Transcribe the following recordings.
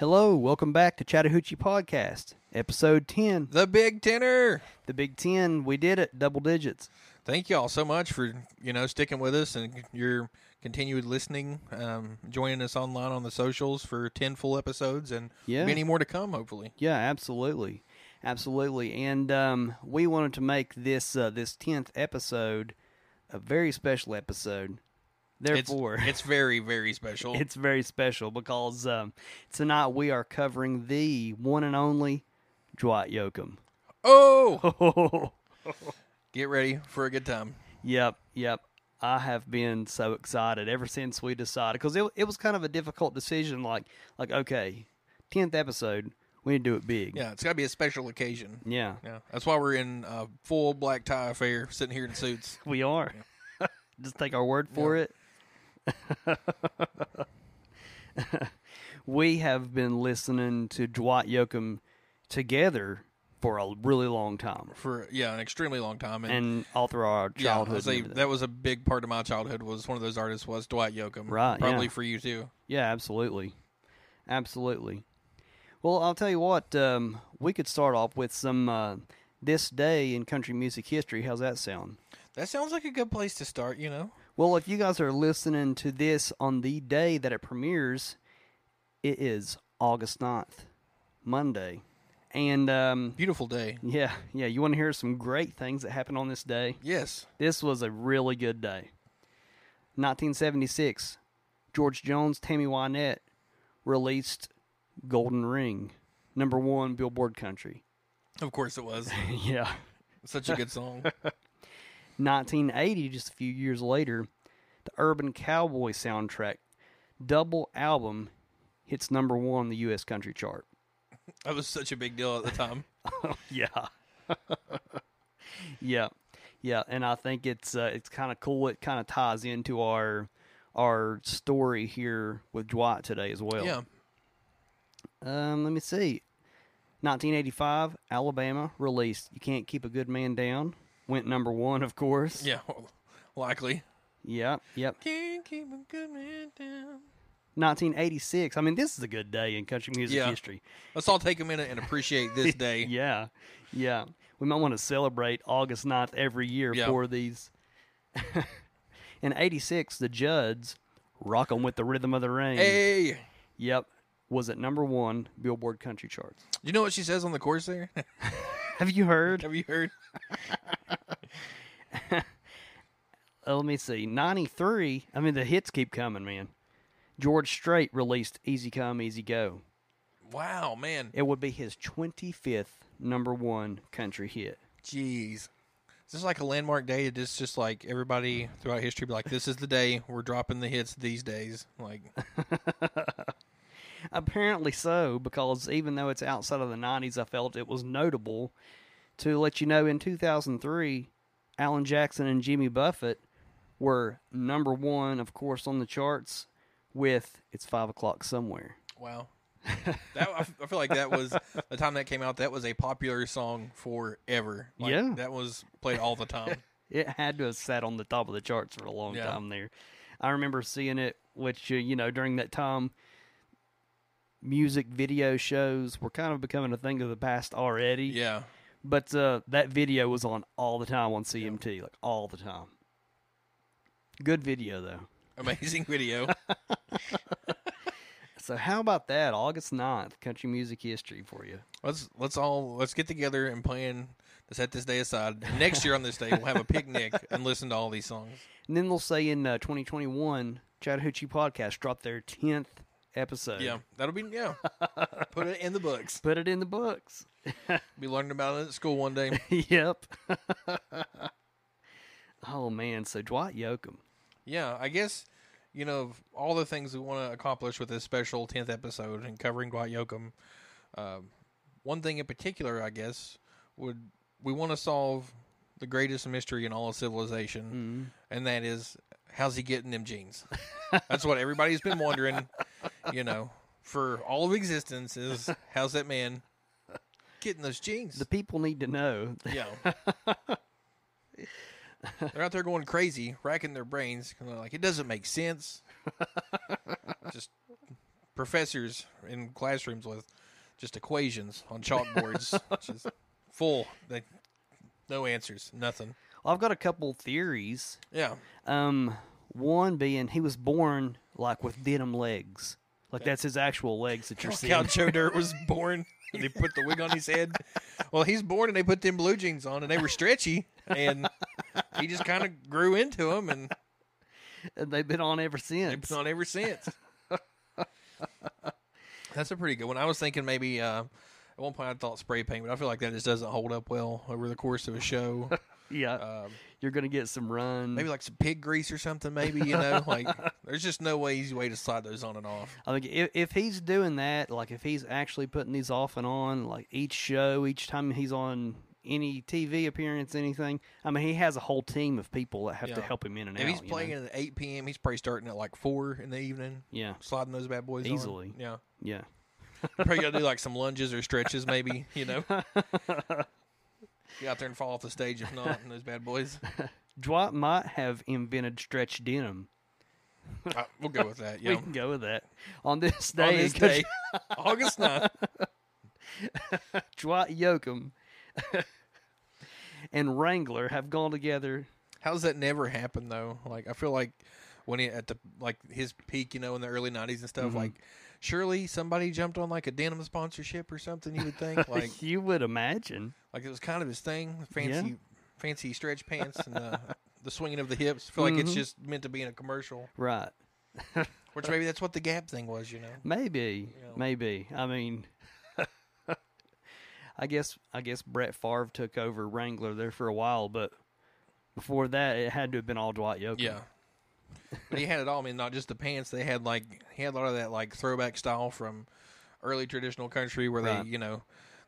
Hello, welcome back to Chattahoochee Podcast, episode 10. The Big Tenner. The Big 10, we did it, double digits. Thank you all so much for you know sticking with us and your continued listening, um, joining us online on the socials for ten full episodes and Yeah. many more to come. Hopefully, Yeah, absolutely. Absolutely. And um, we wanted to make this uh, this 10th episode a very special episode. Therefore, it's, it's very very special. it's very special because um, tonight we are covering the one and only Dwight Yoakam. oh, get ready for a good time. Yep, yep. I have been so excited ever since we decided because it it was kind of a difficult decision. Like like okay, tenth episode, we need to do it big. Yeah, it's got to be a special occasion. yeah, Yeah, that's why we're in uh, full black tie affair, sitting here in suits. we are. Just take our word for it. we have been listening to Dwight Yoakam together for a really long time, for yeah an extremely long time and, and all through our yeah, childhood. was a- that was a big part of my childhood was one of those artists was Dwight Yoakam Right, probably yeah. for you too Yeah, absolutely, absolutely. Well, I'll tell you what. Um, we could start off with some uh, this day in country music history. How's that sound? that sounds like a good place to start you know Well, if you guys are listening to this on the day that it premieres, it is August 9th, Monday. And um, beautiful day yeah, yeah, you want to hear some great things that happened on this day? yes This was a really good day. 1976, George Jones, Tammy Wynette released Golden Ring, number one Billboard Country. of course it was yeah. such a good song 1980, just a few years later, the Urban Cowboy soundtrack double album hits number one on the U.S. country chart. that was such a big deal at the time Yeah, yeah, yeah, and I think it's uh, it's kind of cool. It kind of ties into our our story here with Dwight today as well. yeah Um, let me see. 1985, Alabama released "You Can't Keep a Good Man Down." Went number one, of course. yeah well, likely Yep. Yep. can't keep a good man down 1986. I mean, this is a good day in country music Yeah. history. let's all take a minute and appreciate this day Yeah. Yeah. We might want to celebrate August 9th every year Yeah. for these. in 86, the Judds, Rockin' with the Rhythm of the Rain. hey Yep. Was at number one Billboard country charts. Do you know what she says on the chorus there Have you heard? have you heard let me see. 93. I mean, the hits keep coming, man. George Strait released Easy Come, Easy Go. wow man It would be his 25th number one country hit. jeez This is this like a landmark day it's just like everybody throughout history be like this is the day we're dropping the hits these days like Apparently so, because even though it's outside of the 90s, I felt it was notable to let you know in 2003, Alan Jackson and Jimmy Buffett were number one, of course, on the charts with It's Five O'Clock Somewhere. Wow. that I feel like that was the time that came out. That was a popular song forever. Like, Yeah. that was played all the time. It had to have sat on the top of the charts for a long Yeah. time there. I remember seeing it, which, uh, you know, during that time, music video shows were kind of becoming a thing of the past already. yeah, But uh, that video was on all the time on CMT, like all the time. Good video though. amazing video. So how about that? August 9th, country music history for you. let's let's all let's get together and plan to set this day aside. Next year on this day, we'll have a picnic and listen to all these songs. And then they'll say in uh, 2021, Chattahoochee Podcast dropped their 10th episode. Yeah, that'll be yeah. Put it in the books. Put it in the books. Be learning about it at school one day. yep. oh man, so Dwight Yoakam. Yeah, I guess you know of all the things we want to accomplish with this special tenth episode and covering Dwight Yoakam. Um, one thing in particular, I guess, would we want to solve the greatest mystery in all of civilization, and that is how's he getting them jeans? That's what everybody's been wondering. You know, for all of existence, is how's that man getting those jeans? The people need to know. Yeah. they're out there going crazy, racking their brains. 'cause they're like, it doesn't make sense. Just professors in classrooms with just equations on chalkboards, just full. They, no answers, nothing. I've got a couple theories. Yeah, Um, one being he was born like with denim legs, like that's his actual legs that you're seeing. how Joe Dirt was born. and They put the wig on his head. Well, he's born and they put them blue jeans on and they were stretchy, and he just kind of grew into them and And they've been on ever they've since. been on ever since. That's a pretty good one. I was thinking maybe uh, at one point I thought spray paint, but I feel like that just doesn't hold up well over the course of a show. Yeah, Um, you're gonna get some run. maybe like some pig grease or something. Maybe you know, like there's just no way easy way to slide those on and off. I think if, if he's doing that, like if he's actually putting these off and on, like each show, each time he's on any TV appearance, anything. I mean, he has a whole team of people that have to help him in and If out. If he's you playing know? at 8 p.m., he's probably starting at like four in the evening, yeah, sliding those bad boys on. Easily. Yeah, yeah. probably got to do like some lunges or stretches, maybe. You know, get out there and fall off the stage if not, and those bad boys. Dwight might have invented stretch denim. Uh, we'll go with that. We can go with that on this on day. day, August 9th. Dwight Yoakam and Wrangler have gone together. How's that never happened though? Like I feel like when he at the like his peak, you know, in the early '90s and stuff, Mhm. like surely somebody jumped on like a denim sponsorship or something. You would think like you would imagine. like it was kind of his thing, fancy fancy stretch pants and the the swinging of the hips. I feel like it's Mhm. just meant to be in a commercial, Right. which maybe that's what the Gap thing was. You know, Maybe. Yeah. Maybe. I mean I guess I guess Brett Favre took over Wrangler there for a while, but before that it had to have been all Dwight Yoakam. yeah. But he had it all. I mean, not just the pants. They had like he had a lot of that like throwback style from early traditional country, where Right. they you know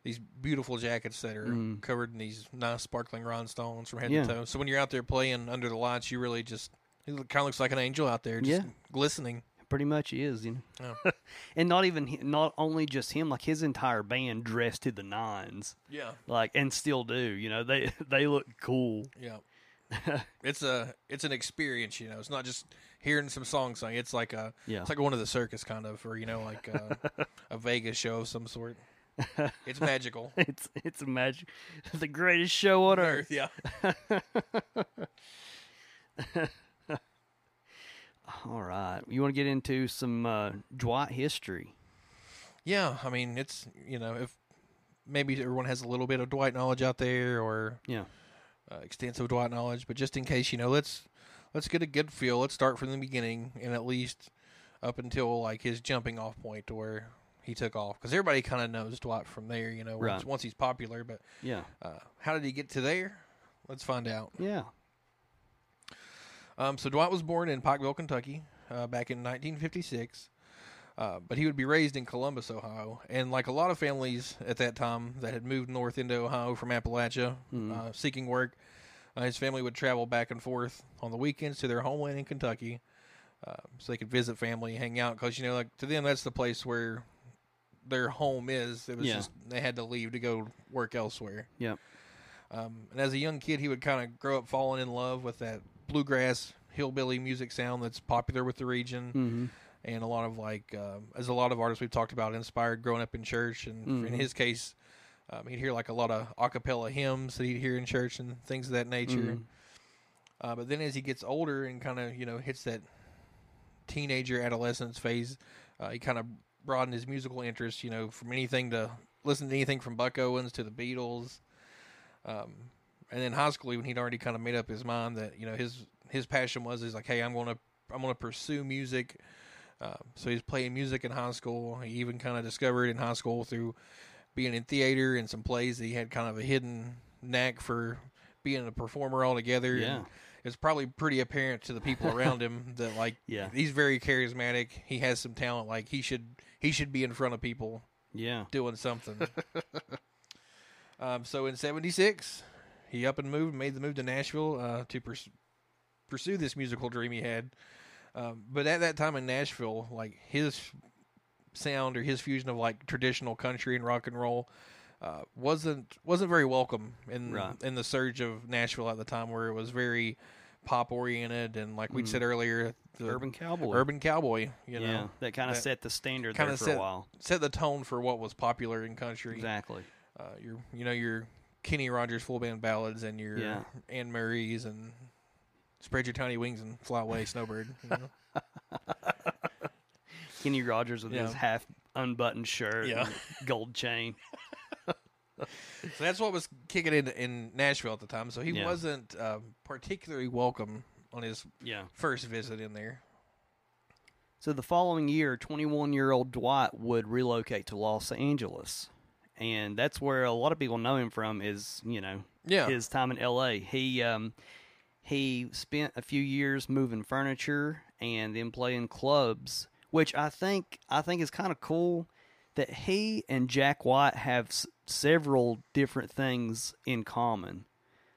these beautiful jackets that are Mm. covered in these nice sparkling rhinestones from head Yeah. to toe. So when you're out there playing under the lights, you really just it kind of looks like an angel out there, just Yeah. glistening. Pretty much he is, you know. Yeah. and not even not only just him, like his entire band dressed to the nines. Yeah, Like and still do, you know. They they look cool. yeah. it's a it's an experience, you know. It's not just hearing some songs sung. It's like a Yeah. it's like one of the circus, kind of, or you know, like a, a Vegas show of some sort. It's magical. It's it's a magic the greatest show on earth. Yeah. All right. You want to get into some uh, Dwight history? Yeah, I mean, it's you know, if maybe everyone has a little bit of Dwight knowledge out there or Yeah. Uh, extensive Dwight knowledge, but just in case, you know, let's let's get a good feel. Let's start from the beginning and at least up until like his jumping off point to where he took off, because everybody kind of knows Dwight from there, you know, once, once he's popular. But Yeah. uh, how did he get to there? Let's find out. Yeah. Um, so Dwight was born in Pikeville, Kentucky, uh, back in 1956. Uh, but he would be raised in Columbus, Ohio, and like a lot of families at that time that had moved north into Ohio from Appalachia, Mhm. uh, seeking work, uh, his family would travel back and forth on the weekends to their homeland in Kentucky, uh, so they could visit family, hang out. Because you know, like to them, that's the place where their home is. It was Yeah. just they had to leave to go work elsewhere. Yep. Um, and as a young kid, he would kind of grow up falling in love with that bluegrass hillbilly music sound that's popular with the region, Mm-hmm. And a lot of like, uh, as a lot of artists we've talked about, inspired growing up in church. And in Mhm. his case, um, he'd hear like a lot of a cappella hymns that he'd hear in church and things of that nature. Mhm. Uh, but then as he gets older and kind of you know hits that teenager adolescence phase, uh, he kind of broadened his musical interests. You know, from anything to listen to anything from Buck Owens to the Beatles. Um, and then high school, when he'd already kind of made up his mind that you know his his passion was is like, hey, I'm gonna I'm gonna pursue music. Uh, so he's playing music in high school. He even kind of discovered in high school through being in theater and some plays that he had kind of a hidden knack for being a performer altogether. Yeah. And it's probably pretty apparent to the people around him that like Yeah. he's very charismatic. He has some talent. Like he should he should be in front of people Yeah. doing something. um, so in '76, he up and moved, made the move to Nashville uh, to pers- pursue this musical dream he had. Um, but at that time in Nashville, like his sound or his fusion of like traditional country and rock and roll uh, wasn't wasn't very welcome in Right. in the surge of Nashville at the time, where it was very pop oriented and like we would Mhm. said earlier, the Urban Cowboy. urban cowboy. You know, yeah, that kind of set the standard there for set- a while. set the tone for what was popular in country. Exactly. Uh, your you know your Kenny Rogers full band ballads and your Yeah. Anne Murray's and spread your tiny wings and fly away, snowbird. You know? Kenny Rogers with Yeah. his half unbuttoned shirt, Yeah. and gold chain. So that's what was kicking in in Nashville at the time. So he Yeah. wasn't um, particularly welcome on his Yeah. first visit in there. So the following year, 21 year old Dwight would relocate to Los Angeles. And that's where a lot of people know him from is, you know, Yeah, his time in LA. He um he spent a few years moving furniture and then playing clubs, which I think I think is kind of cool that he and Jack White have s- several different things in common.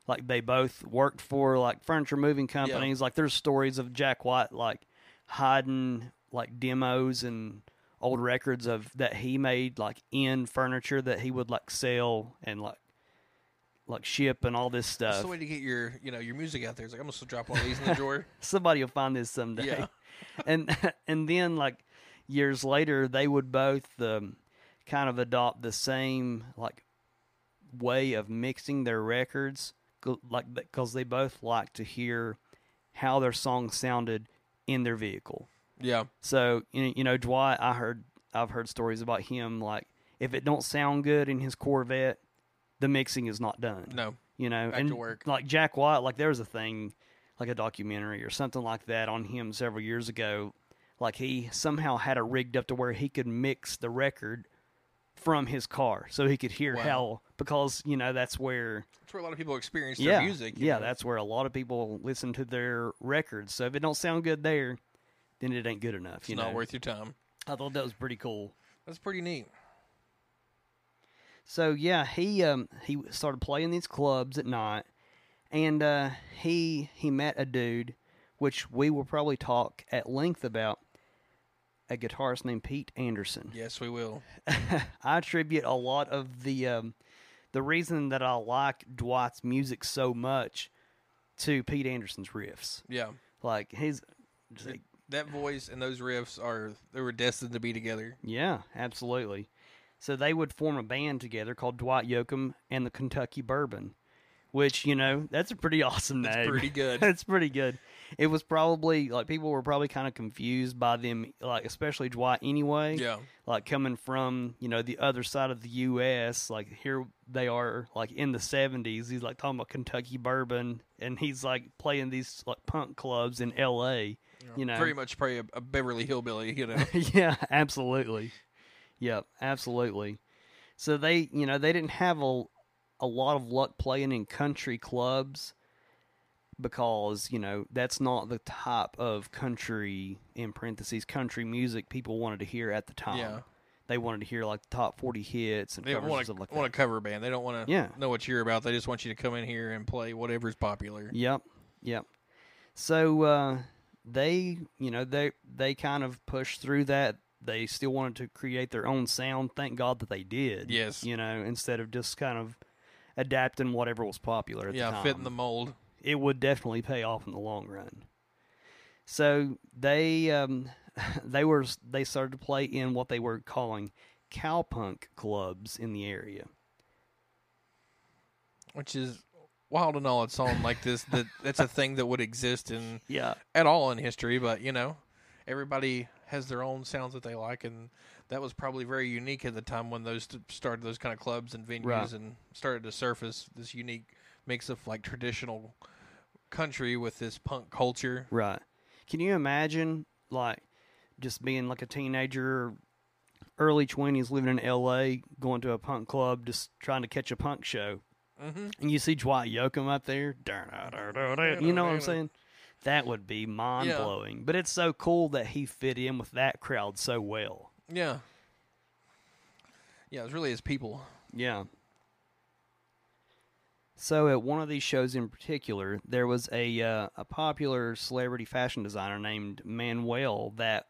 Like they both worked for like furniture moving companies. Like there's stories of Jack White like hiding like demos and old records of that he made like in furniture that he would like sell and like like ship and all this stuff. that's the way to get your you know your music out there. It's like I'm gonna drop all these in the drawer. Somebody will find this someday. Yeah. and and then like years later, they would both um, kind of adopt the same like way of mixing their records, like because they both like to hear how their songs sounded in their vehicle. Yeah, So you know, you know, Dwight, I heard I've heard stories about him like if it don't sound good in his Corvette, the mixing is not done. no, You know, Back and like Jack White, like there was a thing, like a documentary or something like that on him several years ago. Like he somehow had it rigged up to where he could mix the record from his car, so he could hear Wow. how because you know that's where that's where a lot of people experience yeah their music. yeah know. that's where a lot of people listen to their records. So if it don't sound good there, then it ain't good enough. it's you not know, worth your time. I thought that was pretty cool. That's pretty neat. So yeah, he um he started playing these clubs at night, and uh, he he met a dude, which we will probably talk at length about, a guitarist named Pete Anderson. Yes, we will. I attribute a lot of the um, the reason that I like Dwight's music so much to Pete Anderson's riffs. Yeah, Like his like, that voice and those riffs are they were destined to be together. Yeah, absolutely. So they would form a band together called Dwight Yoakam and the Kentucky Bourbon, which, you know, that's a pretty awesome That's name. pretty good. That's pretty good. It was probably like people were probably kind of confused by them, like especially Dwight anyway. Yeah, Like coming from you know the other side of the U.S. Like here they are, like in the '70s. He's like talking about Kentucky bourbon, and he's like playing these like punk clubs in L.A. You know, very much probably a, a Beverly Hillbilly. You know, yeah, absolutely. Yep, absolutely. So they, you know, they didn't have a a lot of luck playing in country clubs because, you know, that's not the type of country in parentheses country music people wanted to hear at the time. Yeah. They wanted to hear like the top 40 hits and they covers want to like want a cover band. They don't want to Yeah. know what you're about. They just want you to come in here and play whatever's popular. Yep. Yep. So uh, they, you know, they they kind of pushed through that. They still wanted to create their own sound. Thank God that they did. Yes. You know, instead of just kind of adapting whatever was popular at the Yeah, time. fit in the mold. It would definitely pay off in the long run. So they um, they were they started to play in what they were calling cowpunk clubs in the area. which is wild and all its own. Like this, that that's a thing that would exist in Yeah. at all in history. But you know, everybody has their own sounds that they like, and that was probably very unique at the time when those started those kind of clubs and venues Right. and started to surface this unique mix of like traditional country with this punk culture. Right. Can you imagine like just being like a teenager, early twenties, living in L.A., going to a punk club, just trying to catch a punk show, Mm-hmm. and you see Dwight Yoakam up there, you know what I'm saying? That would be mind blowing. But it's so cool that he fit in with that crowd so well. Yeah, yeah, it was really his people. Yeah. So at one of these shows in particular, there was a uh, a popular celebrity fashion designer named Manuel that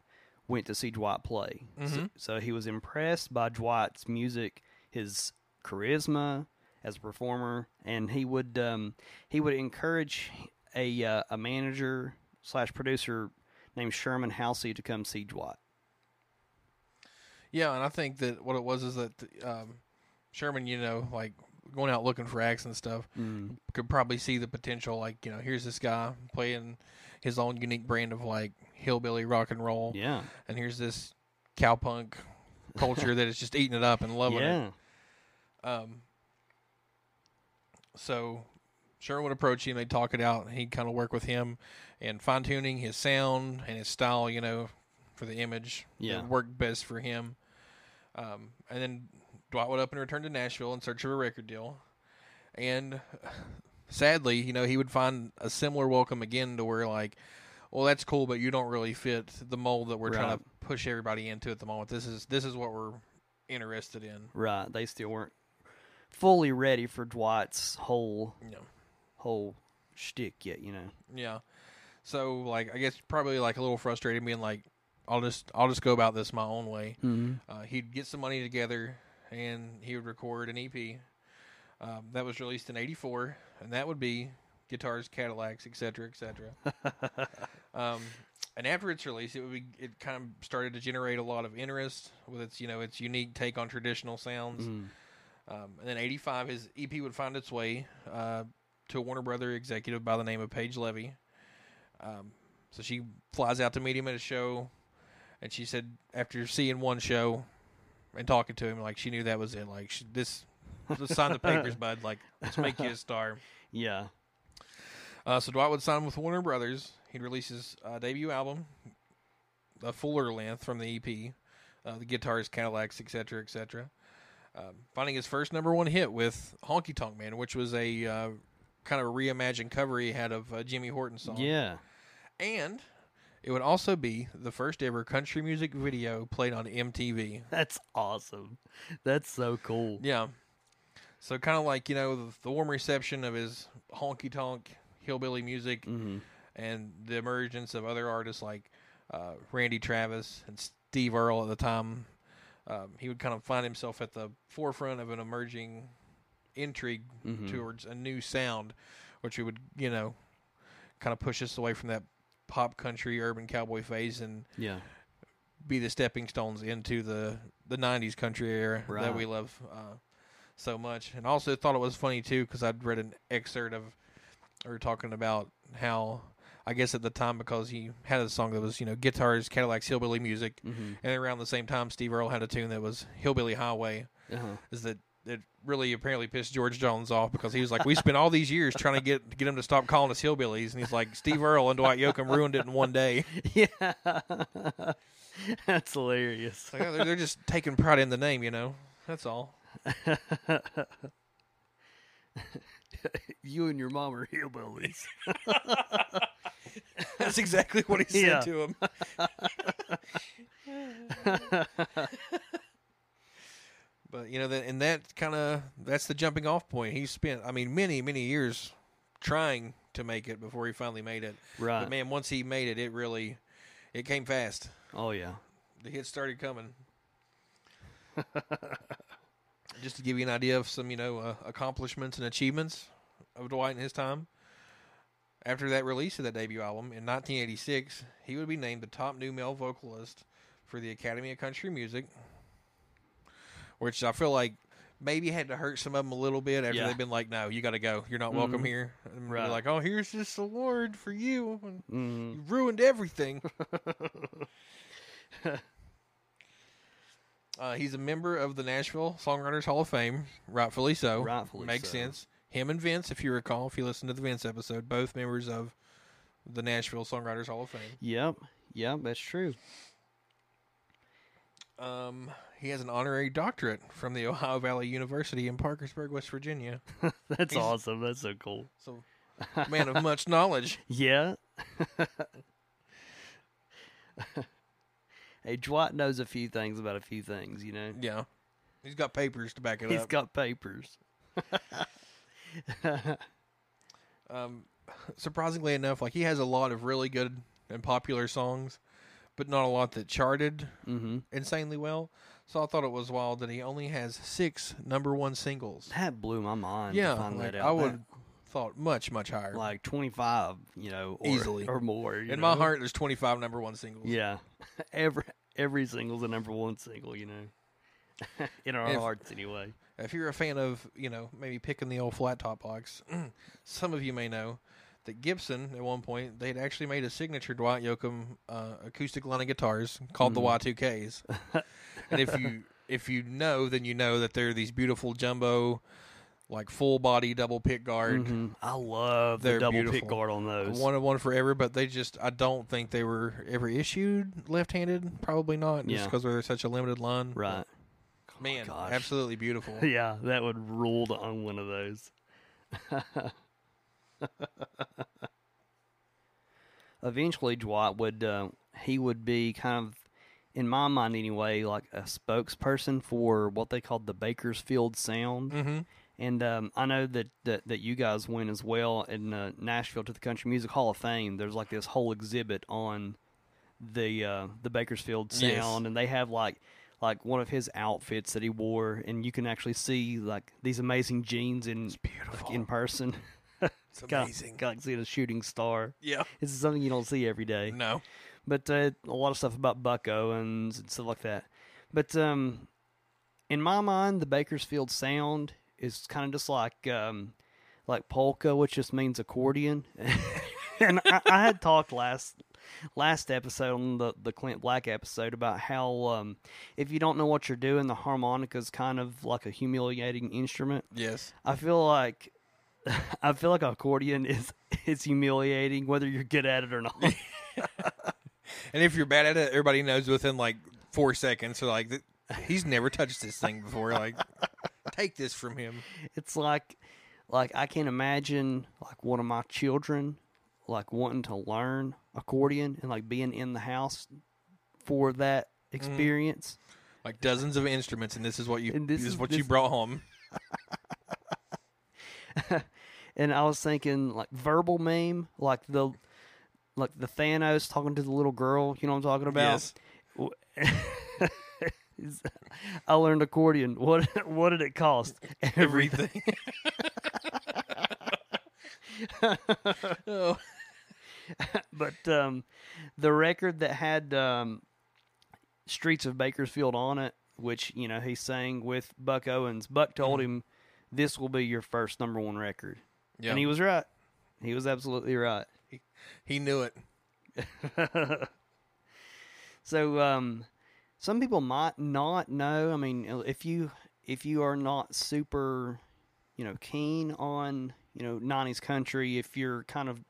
went to see Dwight play. So, Mhm. so he was impressed by Dwight's music, his charisma as a performer, and he would um, he would encourage a uh, a manager slash producer named Sherman Halsey to come see Dwight. Yeah, and I think that what it was is that um, Sherman, you know, like going out looking for acts and stuff, Mm. could probably see the potential. Like, you know, here's this guy playing his own unique brand of like hillbilly rock and roll, Yeah. and here's this cowpunk culture that is just eating it up and loving yeah. it. Um, so Sherman would approach him, they'd talk it out, and he'd kind of work with him and fine tuning his sound and his style, you know, for the image Yeah. that worked best for him. Um, and then Dwight would up and return to Nashville in search of a record deal. And sadly, you know, he would find a similar welcome again to where, like, well, that's cool, but you don't really fit the mold that we're trying to push everybody into at the moment. This is this is what we're interested in. Right. They still weren't fully ready for Dwight's whole You know. Whole shtick yet. You know. Yeah. So like I guess probably like a little frustrated being like I'll just I'll just go about this my own way. Mm-hmm. Uh, he'd get some money together and he would record an EP um, that was released in '84, and that would be guitars, Cadillacs, etc., etc. um, and after its release, it would be it kind of started to generate a lot of interest with its you know its unique take on traditional sounds. Mm. Um, and then '85, his EP would find its way uh, to a Warner Brother executive by the name of Paige Levy. Um, so she flies out to meet him at a show, and she said after seeing one show and talking to him, like she knew that was it. Like she, this, just sign the papers, bud. Like let's make you a star. Yeah. Uh, so Dwight would sign with Warner Brothers. He'd release his uh, debut album, a fuller length from the EP, uh, the guitars, Cadillacs, etc., etc. Um, finding his first number one hit with "Honky Tonk Man," which was a uh, kind of a reimagined cover he had of a Johnny Horton song. Yeah. and it would also be the first ever country music video played on MTV. That's awesome. That's so cool. Yeah. So kind of like you know the, the warm reception of his honky tonk hillbilly music Mm-hmm. and the emergence of other artists like uh, Randy Travis and Steve Earle at the time. Um, he would kind of find himself at the forefront of an emerging intrigue Mhm. towards a new sound, which would you know kind of push us away from that pop country urban cowboy phase and Yeah. be the stepping stones into the the '90s country era Right. that we love uh, so much. And also thought it was funny too because I'd read an excerpt of or talking about how I guess at the time because he had a song that was you know guitars, Cadillacs, hillbilly music, Mm-hmm. and around the same time Steve Earle had a tune that was hillbilly highway. Uh-huh. Is that it really apparently pissed George Jones off because he was like, we spent all these years trying to get get him to stop calling us hillbillies, and he's like, Steve Earle and Dwight Yoakam ruined it in one day. Yeah. That's hilarious. Like, they're, they're just taking pride in the name, you know. That's all. you and your mom are hillbillies. That's exactly what he said Yeah. to him. But you know that, and that kind of that's the jumping off point. He spent, I mean, many many years trying to make it before he finally made it. right. But man, once he made it, it really it came fast. oh yeah. The hits started coming. Just to give you an idea of some, you know, uh, accomplishments and achievements of Dwight in his time. After that release of that debut album in 1986, he would be named the top new male vocalist for the Academy of Country Music, which I feel like maybe had to hurt some of them a little bit after Yeah. they've been like, "No, you got to go. You're not welcome Mhm. here." And they're Right. like, "Oh, here's this award for you. and Mm-hmm. You ruined everything." Uh, he's a member of the Nashville Songwriters Hall of Fame, rightfully so. Rightfully Makes so. sense. Him and Vince, if you recall, if you listen to the Vince episode, both members of the Nashville Songwriters Hall of Fame. Yep. Yep. That's true. Um, he has an honorary doctorate from the Ohio Valley University in Parkersburg, West Virginia. That's He's- awesome. That's so cool. So, man of much knowledge. Yeah. hey, Dwight knows a few things about a few things, you know. Yeah, he's got papers to back it He's up. He's got papers. um, surprisingly enough, like he has a lot of really good and popular songs, but not a lot that charted mm-hmm. insanely well. So I thought it was wild that he only has six number one singles. That blew my mind. yeah, to find like, that out. I would thought much much higher. like twenty five, you know, or, Easily. or more. you In my heart, there's 25 number one singles. yeah, every every single's a number one single, you know, in our If- hearts anyway. If you're a fan of, you know, maybe picking the old flat top box, some of you may know that Gibson at one point they'd actually made a signature Dwight Yoakam uh, acoustic line of guitars called the Y2Ks. and if you if you know, then you know that they're these beautiful jumbo, like full body double pick guard. Mhm. I love the double beautiful. pick guard on those. One of one forever, but they just I don't think they were ever issued left-handed. Probably not, just because they're such a limited line. right. Man, gosh. absolutely beautiful. Yeah, that would rule to own one of those. Eventually, Dwight would uh, he would be kind of, in my mind anyway, like a spokesperson for what they called the Bakersfield Sound. mm-hmm. And um, I know that, that that you guys went as well in uh, Nashville to the Country Music Hall of Fame. There's like this whole exhibit on the uh, the Bakersfield Sound, Yes. and they have like like one of his outfits that he wore, and you can actually see like these amazing jeans in beautiful. like, in person. It's amazing. kinda like seeing a shooting star. Yeah. This is something you don't see every day No. But uh, a lot of stuff about Buck Owens and stuff like that. But um, in my mind, the Bakersfield sound is kind of just like um, like polka, which just means accordion. and I, I had talked last last episode on the the Clint Black episode about how um, if you don't know what you're doing, the harmonica is kind of like a humiliating instrument. Yes. I feel like. I feel like accordion is is humiliating whether you're good at it or not. And if you're bad at it, everybody knows within like four seconds. So like, he's never touched this thing before. Like, take this from him. it's like like I can't imagine like one of my children like wanting to learn accordion and like being in the house for that mm-hmm. experience. Like dozens of instruments, and this is what you And this, this is is- what you brought home. And I was thinking like verbal meme, like the like the Thanos talking to the little girl, you know what I'm talking about? Yes. I learned accordion. What what did it cost? Everything. oh. but um, the record that had um, "Streets of Bakersfield" on it, which you know he sang with Buck Owens. Buck told him, "This will be your first number one record," Yeah. and he was right. He was absolutely right. He knew it. So, um, some people might not know. I mean, if you if you are not super, you know, keen on you know '90s country, if you're kind of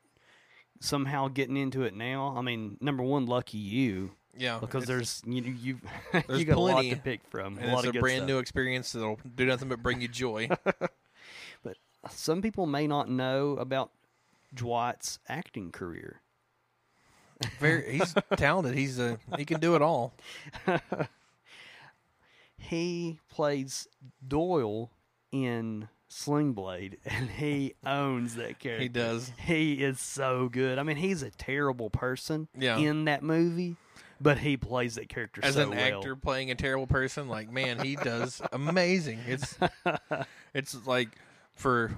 somehow getting into it now, I mean, number one, lucky you. Yeah. because there's you know, you There's you got a lot plenty, to pick from. and a lot it's of a brand stuff. new experience that'll do nothing but bring you joy. But some people may not know about Dwight's acting career. Very, he's talented. He's a he can do it all. He plays Doyle in Sling Blade, and he owns that character. He does. He is so good. I mean, he's a terrible person Yeah. in that movie, but he plays that character As so an well. actor playing a terrible person, like man, he does amazing. It's it's like for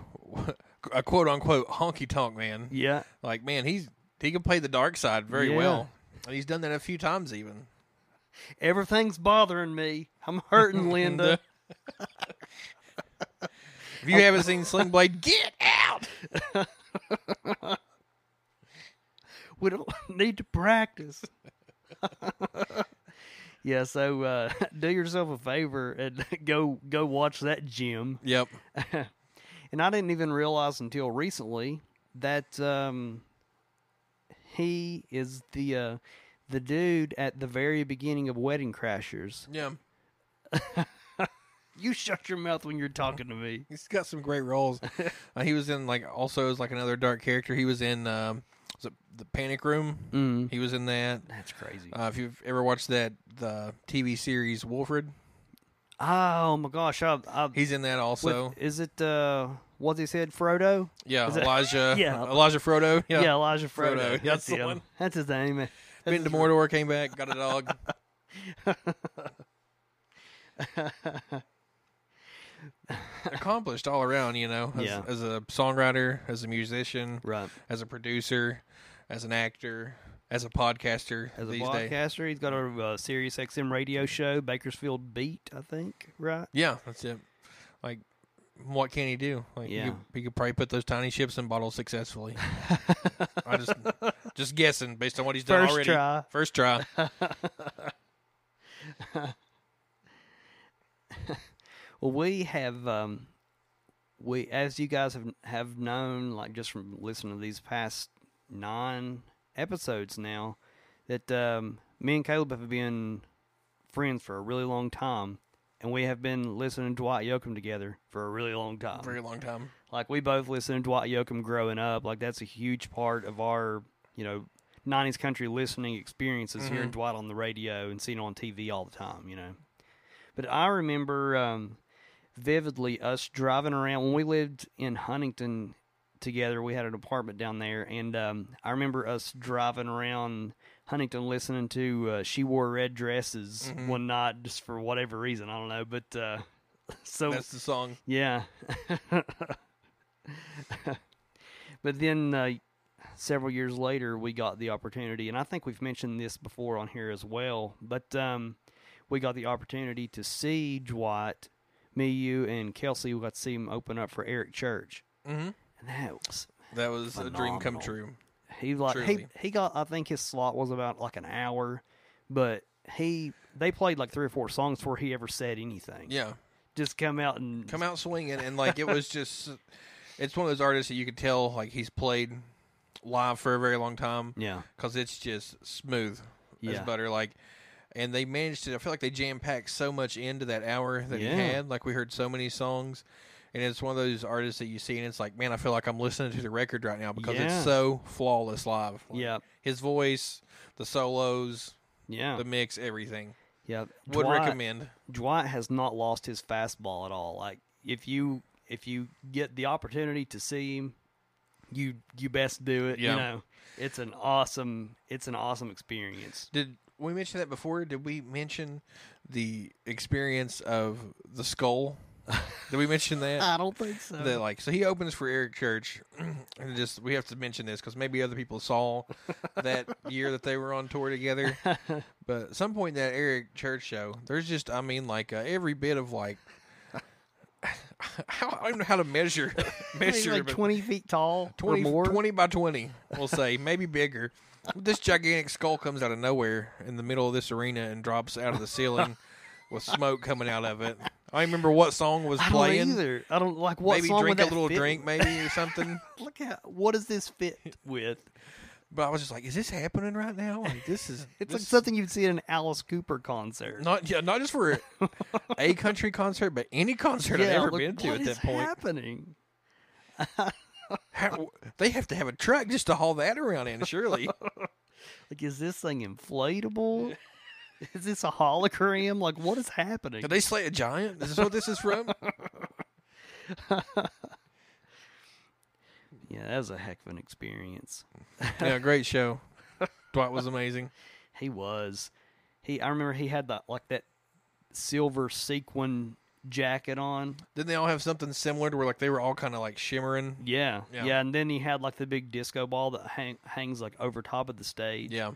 a quote unquote honky tonk man. Yeah, Like man, he's he can play the dark side very Yeah. well, and he's done that a few times even. everything's bothering me. I'm hurting, Linda. If you haven't seen Sling Blade, get out. we don't need to practice. yeah, so uh, do yourself a favor and go go watch that gym. Yep. And I didn't even realize until recently that um, he is the uh, the dude at the very beginning of Wedding Crashers. Yeah. You shut your mouth when you're talking to me. He's got some great roles. uh, he was in like also as like another dark character. He was in um, was it the Panic Room. Mm. He was in that. That's crazy. Uh, if you've ever watched that the TV series Wilfred, oh my gosh! I, I, he's in that also. with- is it uh, what's he said? Frodo? yeah, it- Elijah. Yeah. Elijah Frodo. Yeah. Yeah, Elijah Frodo. Frodo, That's that's the him. one. That's his name. That's Been to Mordor, came back, got a dog. accomplished all around. You know, as, Yeah. as a songwriter, as a musician, Right. as a producer, as an actor, as a podcaster. As a days. podcaster, he's got a uh, Sirius XM radio show, Bakersfield Beat, I think. Right. Yeah, that's it. Like, what can he do? Like, Yeah. he, could, he could probably put those tiny ships in bottles successfully. I just, just guessing based on what he's done First already. try. First try. Well, we have um, we as you guys have have known, like just from listening to these past nine episodes now, that um, me and Caleb have been friends for a really long time, and we have been listening to Dwight Yoakam together for a really long time. Very long time. Like we both listened to Dwight Yoakam growing up. Like that's a huge part of our, you know, '90s country listening experiences hearing Mhm. Dwight on the radio and seeing on TV all the time. You know, but I remember um, vividly us driving around when we lived in Huntington together. We had an apartment down there, and um, I remember us driving around Huntington listening to uh, "She Wore Red Dresses" Mhm. one night just for whatever reason. I don't know, but uh, so That's the song. yeah. but then uh, several years later, we got the opportunity, and I think we've mentioned this before on here as well. But um, we got the opportunity to see Dwight, me, you, and Kelsey. We got to see him open up for Eric Church, hmm and that was That was a dream come true. he like he Truly. he got. I think his slot was about like an hour, but he they played like three or four songs before he ever said anything. Yeah. Just come out and Come out swinging. And, like, it was just, it's one of those artists that you could tell, like, he's played live for a very long time Yeah, because it's just smooth as butter. Like, and they managed to. I feel like they jam packed so much into that hour that Yeah. he had. Like we heard so many songs, and it's one of those artists that you see, and it's like, man, I feel like I'm listening to the record right now because Yeah. it's so flawless live. Like, yeah, his voice, the solos, yeah, the mix, everything. yeah. Would Dwight- recommend. Dwight has not lost his fastball at all. Like if you if you get the opportunity to see him, you you best do it. Yeah. You know, it's an awesome it's an awesome experience. Did we mention that before? Did we mention the experience of the skull? Did we mention that? I don't think so. that like so he opens for Eric Church, and just we have to mention this because maybe other people saw that year that they were on tour together. But at some point in that Eric Church show, there's just I mean like uh, every bit of like. How, I don't know how to measure measure like twenty feet tall 20, or more. 20 by 20, we'll say, maybe bigger. This gigantic skull comes out of nowhere in the middle of this arena and drops out of the ceiling with smoke coming out of it. I don't remember what song was playing. I don't playing. either. I don't like what maybe song drink would a that little fit drink, maybe, or something. Look at what does this fit with? But I was just like, is this happening right now? Like, this is. It's this like something you'd see at an Alice Cooper concert. Not yeah, not just for a country concert, but any concert I've ever like, been to at that point. happening? How, they have to have a truck just to haul that around in, surely. Like, is this thing inflatable? is this a hologram? Like, what is happening? Did they slay a giant? Is this what this is from? Yeah, that was a heck of an experience. yeah, great show. Dwight was amazing. He was. He. I remember he had that like that silver sequin jacket on. Didn't they all have something similar to where like they were all kind of like shimmering? Yeah, Yeah. yeah, And then he had like the big disco ball that hang, hangs like over top of the stage. Yeah.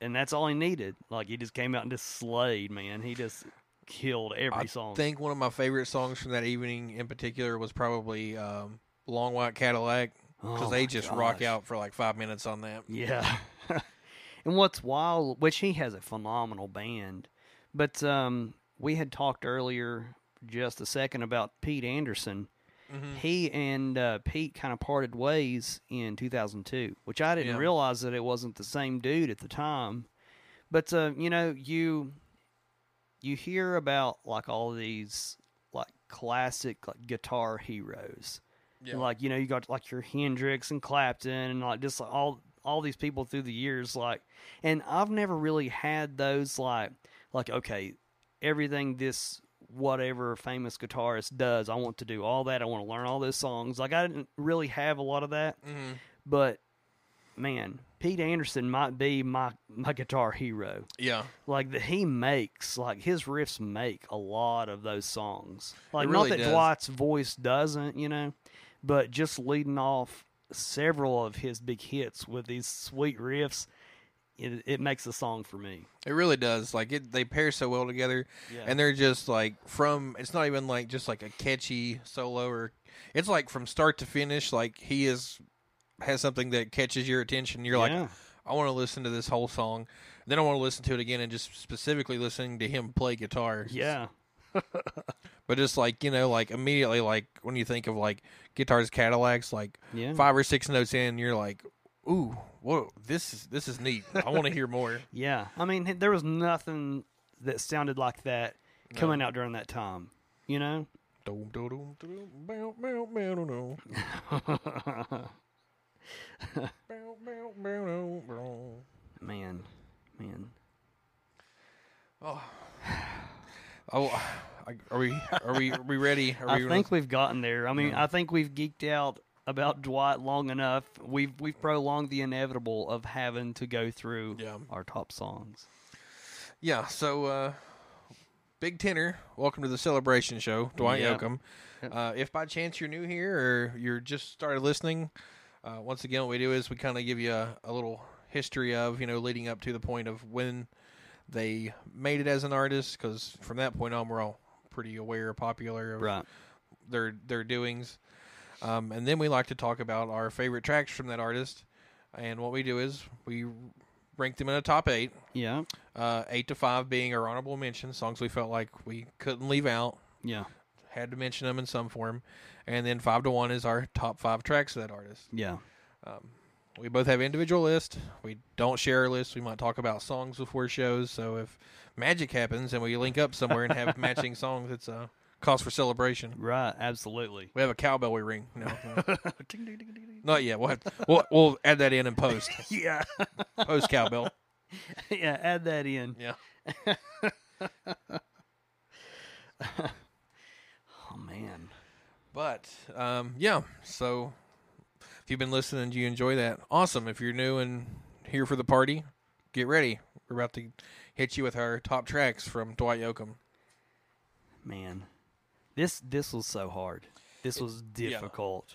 And that's all he needed. Like he just came out and just slayed, man. He just killed every I song. I think one of my favorite songs from that evening in particular was probably um, Long White Cadillac because Oh they just rock out for like five minutes on that. Yeah. and what's wild, which he has a phenomenal band, but um, we had talked earlier just a second about Pete Anderson. Mhm. He and uh, Pete kind of parted ways in 2002, which I didn't Yeah. realize that it wasn't the same dude at the time. But uh, you know, you you hear about like all these like classic like guitar heroes. Yeah. Like you know, you got like your Hendrix and Clapton and like just like, all all these people through the years. Like, and I've never really had those like like okay, everything this whatever famous guitarist does, I want to do all that. I want to learn all those songs. Like I didn't really have a lot of that, Mhm. but man, Pete Anderson might be my my guitar hero. Yeah, Like that he makes like his riffs make a lot of those songs. Like really not that does. Dwight's voice doesn't, you know, but just leading off several of his big hits with these sweet riffs, it, it makes a song for me. it really does. Like it, they pair so well together, Yeah. and they're just like from. It's not even like just like a catchy solo, or it's like from start to finish. Like he is has something that catches your attention. You're like, I want to listen to this whole song. Then I want to listen to it again and just specifically listening to him play guitar. Yeah. But just like, you know, like immediately like when you think of like guitars Cadillacs, like Yeah. five or six notes in, you're like, Ooh, whoa, this is this is neat. I want to hear more. Yeah. I mean, there was nothing that sounded like that coming out during that time, you know? Man. Man. Oh, oh, are we are we are we ready? Are I we think we've gotten there. I mean. I think we've geeked out about Dwight long enough. We've we've prolonged the inevitable of having to go through Yeah. our top songs. Yeah, so uh Big Tenor, welcome to the celebration show, Dwight Yep. Yoakam. Uh, if by chance you're new here or you're just started listening, uh, once again, what we do is we kind of give you a, a little history of, you know, leading up to the point of when they made it as an artist, because from that point on, we're all pretty aware, popular of Right. their their doings. Um, and then we like to talk about our favorite tracks from that artist. And what we do is we rank them in a top eight Yeah. uh, eight to five being our honorable mention songs we felt like we couldn't leave out, Yeah. had to mention them in some form, and then five to one is our top five tracks of that artist. Yeah. Um, we both have individual lists. We don't share our lists. We might talk about songs before shows. So if magic happens and we link up somewhere and have matching songs, it's a cause for celebration. Right. Absolutely. We have a cowbell we ring. No, no. not yet. We'll, have we'll we'll add that in and post yeah. post cowbell. yeah. Add that in. Yeah. Oh man. But um, yeah, so if you've been listening, and you enjoy that. Awesome. If you're new and here for the party, get ready. We're about to hit you with our top tracks from Dwight Yoakam. Man. This this was so hard. This was yeah. difficult.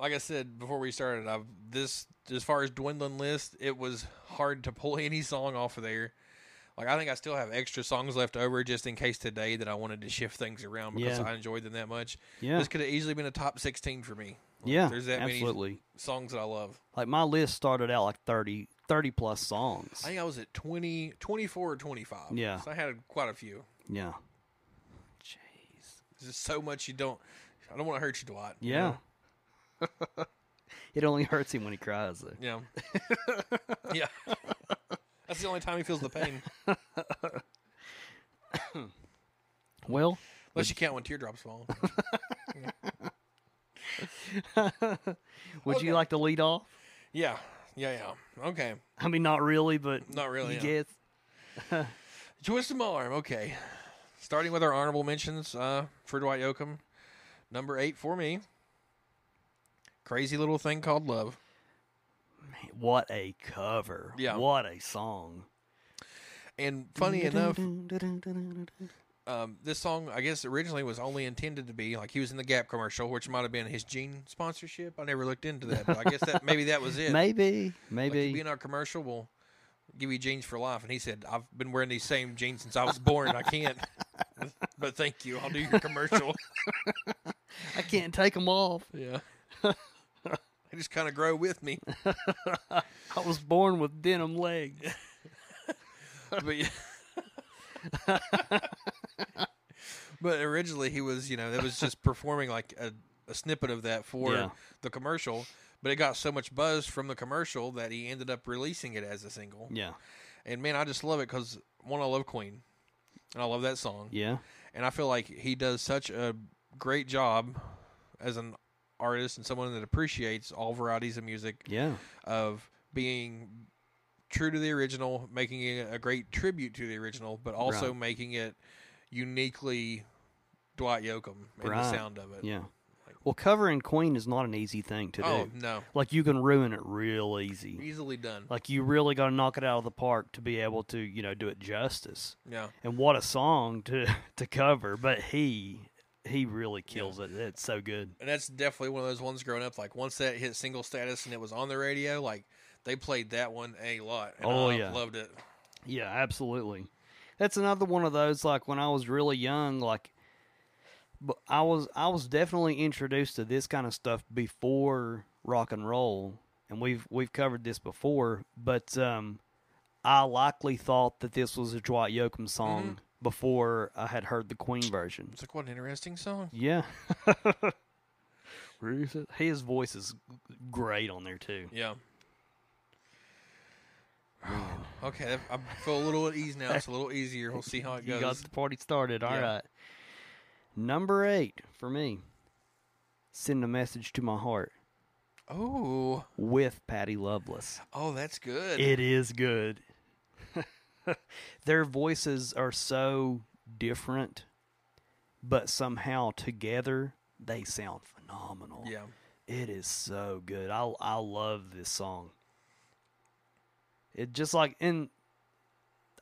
Like I said before we started, I've, this as far as dwindling list, it was hard to pull any song off of there. Like I think I still have extra songs left over just in case today that I wanted to shift things around because Yeah. I enjoyed them that much. Yeah. This could have easily been a top sixteen for me. yeah. there's that many songs that I love. Like my list started out like 30, 30 plus songs. I think I was at 20, 24 or 25. Yeah. So I had quite a few. yeah. There's just so much you don't. I don't want to hurt you, Dwight. you Yeah. know? it only hurts him when he cries though. Yeah. yeah. That's the only time he feels the pain. Well, Unless you count when teardrops fall. would Okay. you like to lead off? yeah. Yeah, yeah. Okay. I mean, not really, but Not really. you yeah. get. Twist my arm. Okay. Starting with our honorable mentions uh, for Dwight Yoakam. Number eight for me. Crazy little thing called love. What a cover! Yeah. What a song! And funny enough, um, this song, I guess, originally was only intended to be like he was in the Gap commercial, which might have been his jean sponsorship. I never looked into that, but I guess that maybe that was it. maybe, maybe. you be in our commercial, we'll give you jeans for life. And he said, "I've been wearing these same jeans since I was born. I can't." but thank you. I'll do your commercial. I can't take them off. yeah. They just kind of grow with me. I was born with denim legs. but yeah. but originally he was, you know, that was just performing like a, a snippet of that for Yeah. the commercial. But it got so much buzz from the commercial that he ended up releasing it as a single. Yeah, And man, I just love it because one, I love Queen, and I love that song, yeah, and I feel like he does such a great job as an artist and someone that appreciates all varieties of music yeah, of being true to the original, making it a great tribute to the original, but also Right. making it uniquely Dwight Yoakam and Right. the sound of it. yeah. Well, covering Queen is not an easy thing to Oh do. no, Like you can ruin it real easy. easily done. Like you really got to knock it out of the park to be able to, you know, do it justice. Yeah, And what a song to to cover, but he he really kills it. It's so good. and that's definitely one of those ones growing up. Like once that hit single status and it was on the radio, like they played that one a lot. And Oh, I yeah. loved it. Yeah, absolutely. That's another one of those like when I was really young, like but I was I was definitely introduced to this kind of stuff before rock and roll, and we've we've covered this before, but um I likely thought that this was a Dwight Yoakam song before I had heard the Queen version. It's like what an interesting song. Yeah. His voice is great on there too. Yeah. okay, I feel a little at ease now. It's a little easier. We'll see how it You goes. got the party started. All right. Number eight for me. Send a message to my heart oh, with Patty Loveless. oh, that's good. It is good. Their voices are so different, but somehow together they sound phenomenal. yeah, It is so good. I I love this song. It just like and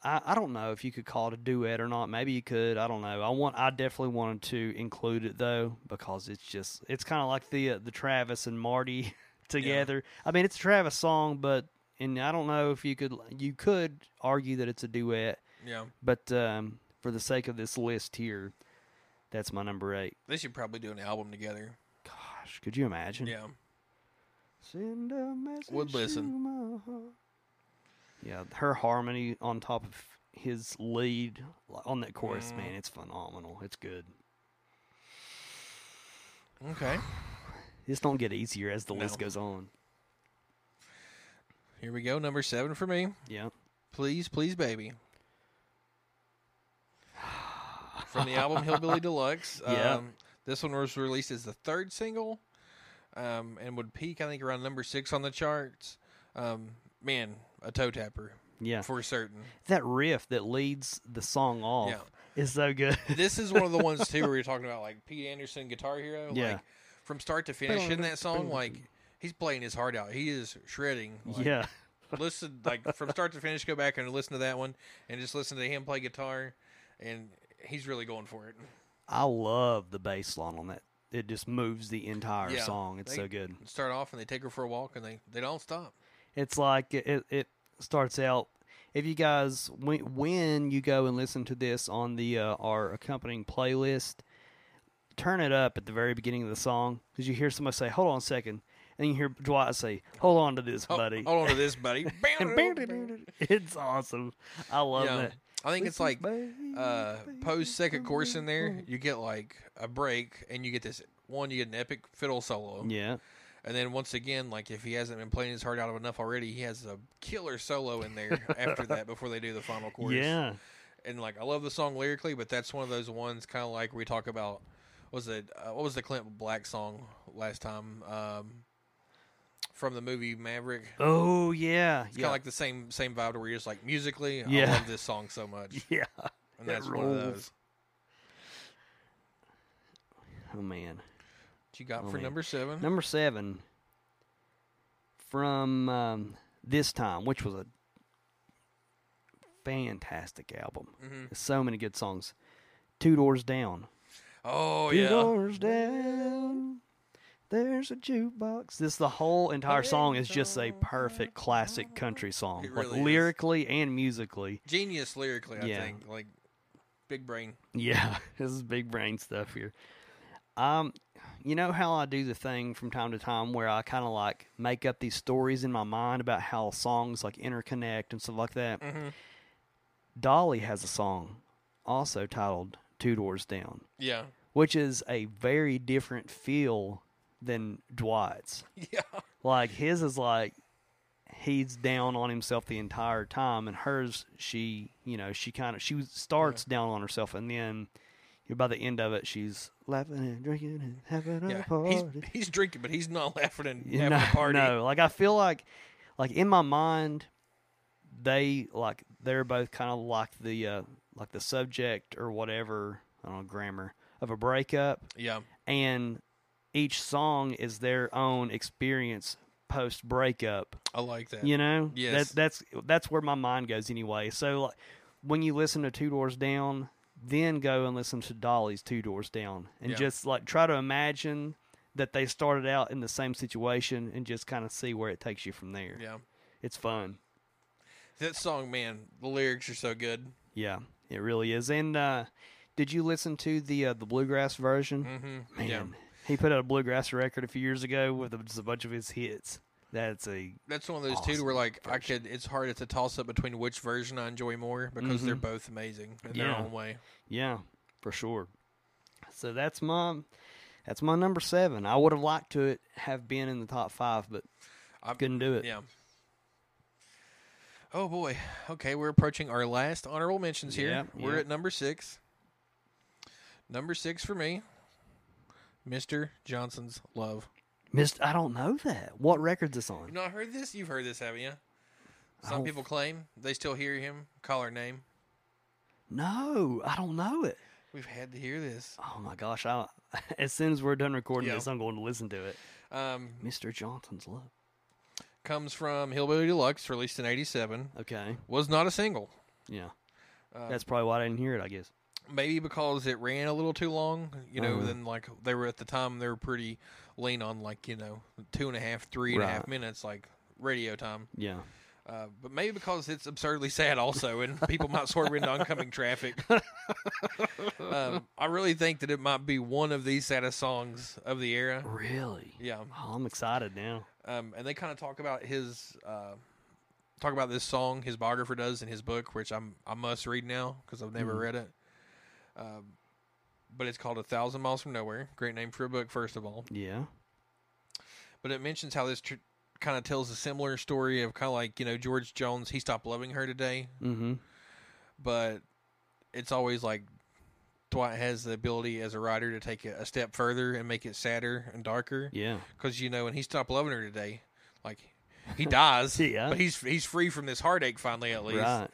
I, I don't know if you could call it a duet or not. Maybe you could. I don't know. I want. I definitely wanted to include it though because it's just. It's kind of like the uh, the Travis and Marty together. I mean, it's a Travis song, but and I don't know if you could. You could argue that it's a duet, yeah. but um, for the sake of this list here, that's my number eight. They should probably do an album together. Gosh, could you imagine? Yeah, Send a message Would listen. To my heart. Yeah, her harmony on top of his lead on that chorus, man, it's phenomenal. It's good. okay. This don't get easier as the No. list goes on. Here we go. Number seven for me. Yeah. Please, please, baby. From the album Hillbilly Deluxe. Yeah. Um, this one was released as the third single um, and would peak, I think, around number six on the charts. Um, man, a toe tapper Yeah. for certain. That riff that leads the song off Yeah. is so good. This is one of the ones, too, where you're talking about, like, Pete Anderson, Guitar Hero. Yeah. Like, from start to finish in that song, like, he's playing his heart out. He is shredding. Like, yeah. listen like from start to finish go back and listen to that one and just listen to him play guitar and he's really going for it I love the bass line on that. It just moves the entire Yeah. song. It's They- so good. start off and they take her for a walk and they they don't stop It's like it, it, starts out. If you guys when, when you go and listen to this on the uh, our accompanying playlist, turn it up at the very beginning of the song because you hear somebody say, "Hold on a second. and you hear Dwight say, "Hold on to this, buddy." hold on to this buddy it's awesome. I love Yeah. that. i think it's like uh second chorus in there you get like a break and you get this one you get an epic fiddle solo Yeah, and then once again like if he hasn't been playing his heart out enough already he has a killer solo in there after that before they do the final chorus yeah, and like I love the song lyrically, but that's one of those ones kind of like we talk about. Was it uh, what was the Clint Black song last time um, from the movie Maverick? Oh yeah, It's yeah, kind of like the same same vibe to where you're just like musically, yeah. I love this song so much, yeah. and that's one of those. Oh man. What you got Oh, for man. number seven? Number seven from um, this time, which was a fantastic album. hmm So many good songs. Two doors down. Oh Two yeah, Two doors down. There's a jukebox. This the whole entire song is just a perfect classic country song, It like lyrically and musically. genius lyrically. I Yeah. think like big brain. Yeah, this is big brain stuff here. Um, you know how I do the thing from time to time where I kind of like make up these stories in my mind about how songs like interconnect and stuff like that. hmm Dolly has a song also titled Two Doors Down, Yeah, which is a very different feel than Dwight's. yeah, Like his is like he's down on himself the entire time, and hers she you know she kind of she starts down on herself, and then by the end of it she's laughing and drinking and having a party. He's he's drinking, but he's not laughing and having a party. No, like I feel like like in my mind they like they're both kind of like the uh like the subject or whatever I don't know grammar of a breakup Yeah, and each song is their own experience post breakup. I like that. You know, Yes. that, that's that's where my mind goes anyway. So like, when you listen to Two Doors Down, then go and listen to Dolly's Two Doors Down, and Yeah. just like try to imagine that they started out in the same situation, and just kind of see where it takes you from there. Yeah. It's fun. That song, man, the lyrics are so good. Yeah, it really is. And uh, did you listen to the uh, the bluegrass version? Mm-hmm. Man, Yeah. he put out a bluegrass record a few years ago with a, just a bunch of his hits. That's a That's one of those two where like I could. It's hard. It's a toss up between which version I enjoy more because they're Mhm. both amazing in their own way. yeah, for sure. So that's my that's my number seven. I would have liked to it have been in the top five, but I couldn't do it. Yeah. Oh boy. Okay, we're approaching our last honorable mentions here. Yep, we're yep. at number six. Number six for me, Mr. Johnson's Love. Missed. I don't know that. What record's this on? You've not heard this? You've heard this, haven't you? Some people claim they still hear him call her name. No, I don't know it. We've had to hear this. Oh my gosh! I, as soon as we're done recording Yeah. this, I'm going to listen to it. Um, Mr. Johnson's Love. comes from Hillbilly Deluxe, released in '87. Okay. Was not a single. Yeah. Uh, That's probably why I didn't hear it. I guess. Maybe because it ran a little too long. You know, Uh-huh. then like they were at the time they were pretty lean on like you know two and a half, three and a half minutes like radio time. Yeah. Uh, but maybe because it's absurdly sad also, and people might swerve into oncoming traffic. um, I really think that it might be one of the saddest songs of the era. Really? Yeah, Oh, I'm excited now. um, and they kind of talk about his uh, talk about this song. His biographer does in his book, which I'm I must read now because I've never Mhm. read it. Um, but it's called A Thousand Miles from Nowhere. Great name for a book, first of all. Yeah. But it mentions how this tr- kind of tells a similar story of kind of like you know George Jones. He stopped loving her today, Mm-hmm. but it's always like Dwight has the ability as a writer to take it a step further and make it sadder and darker. Yeah. Because you know when he stopped loving her today, like he dies, Yeah. but he's he's free from this heartache finally at least. Right.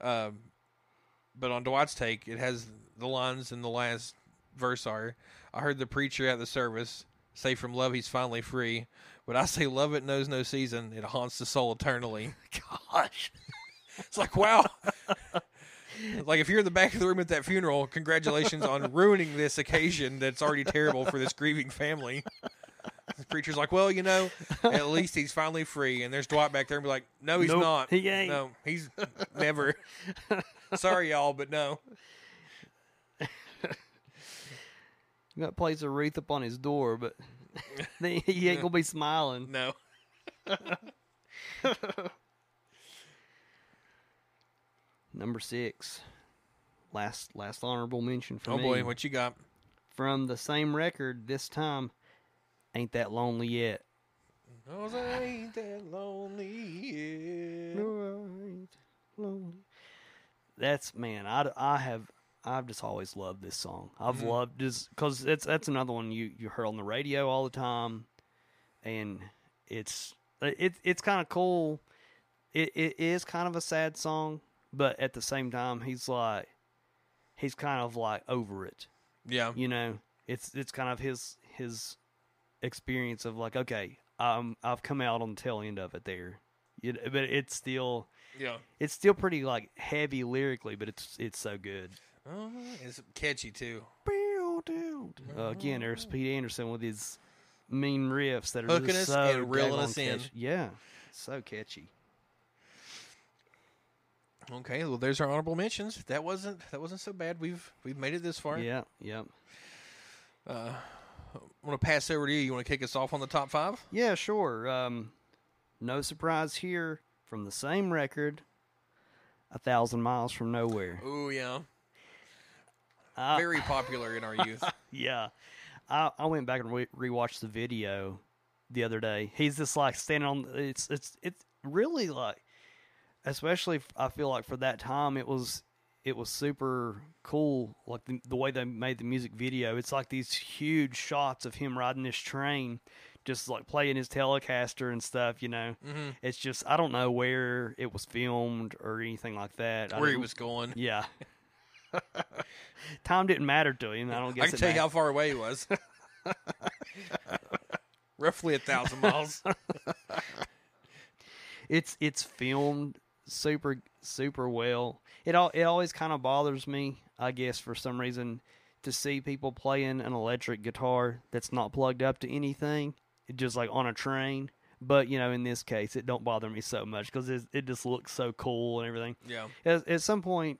Um, but on Dwight's take, it has the lines in the last verse are, "I heard the preacher at the service say, from love he's finally free, but I say love it knows no season; it haunts the soul eternally." Gosh. It's like wow. like if you're in the back of the room at that funeral, congratulations on ruining this occasion that's already terrible for this grieving family. The preacher's like, well, you know, at least he's finally free. And there's Dwight back there and be like, no, he's Nope, not. he ain't. No, he's never. Sorry, y'all, but no. You got place a wreath upon his door, but he ain't gonna be smiling. No. Number six. Last last honorable mention for Oh me. boy, what you got? From the same record this time. Ain't that lonely yet? Oh, I ain't that lonely. yet. No, I ain't lonely. That's man. I, I have I've just always loved this song. I've Mhm. loved this because that's that's another one you you heard on the radio all the time, and it's it it's kind of cool. It it is kind of a sad song, but at the same time, he's like he's kind of like over it. Yeah. You know, it's it's kind of his his experience of like okay, um, I've come out on the tail end of it there. You know, but it's still Yeah. it's still pretty like heavy lyrically, but it's it's so good. Oh, it's catchy too. Uh, again, there's Pete Anderson with his mean riffs that are Hooking just us so and reeling daggone us in. catchy. Yeah, so catchy. Okay, well, there's our honorable mentions. That wasn't that wasn't so bad. We've we've made it this far. Yeah, yeah, Uh, I want to pass over to you. You want to kick us off on the top five? yeah. Sure. Um, no surprise here from the same record, "A Thousand Miles from Nowhere." Oh yeah, I- very popular in our youth. Yeah, I I went back and re- rewatched the video the other day. He's just like standing on. It's it's it's really like, especially I feel like for that time it was it was super cool. Like the, the way they made the music video. It's like these huge shots of him riding this train, just like playing his Telecaster and stuff. You know, hmm it's just I don't know where it was filmed or anything like that. I Where he was going. Yeah. Time didn't matter to him. I don't guess I can tell you how far away he was. roughly a thousand miles. it's it's filmed super super well. It all it always kind of bothers me, I guess, for some reason, to see people playing an electric guitar that's not plugged up to anything, it just like on a train. But you know, in this case, it don't bother me so much because it, it just looks so cool and everything. yeah, At, at some point,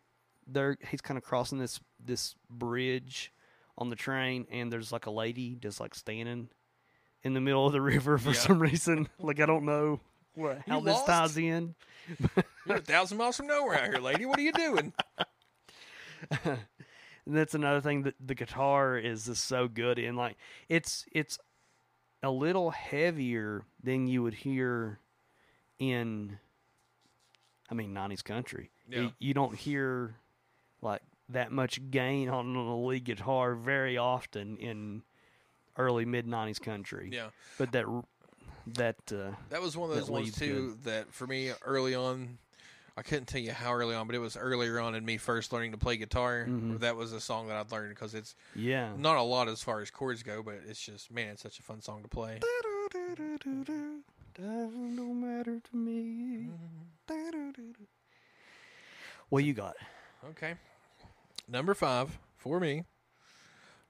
there he's kind of crossing this this bridge on the train, and there's like a lady just like standing in the middle of the river for Yeah. some reason. Like I don't know what, how You this lost? ties in. you're a thousand miles from nowhere out here, lady. What are you doing? And that's another thing that the guitar is just so good in. Like it's it's a little heavier than you would hear in I mean nineties country. Yeah. You, you don't hear like that much gain on a lead guitar very often in early mid nineties country. Yeah, But that that uh that was one of those ones too that for me early on. I couldn't tell you how early on, but it was earlier on in me first learning to play guitar. Mhm. That was a song that I'd learned because it's yeah. not a lot as far as chords go, but it's just man, it's such a fun song to play. Don't matter to me. What you got? Okay, number five for me,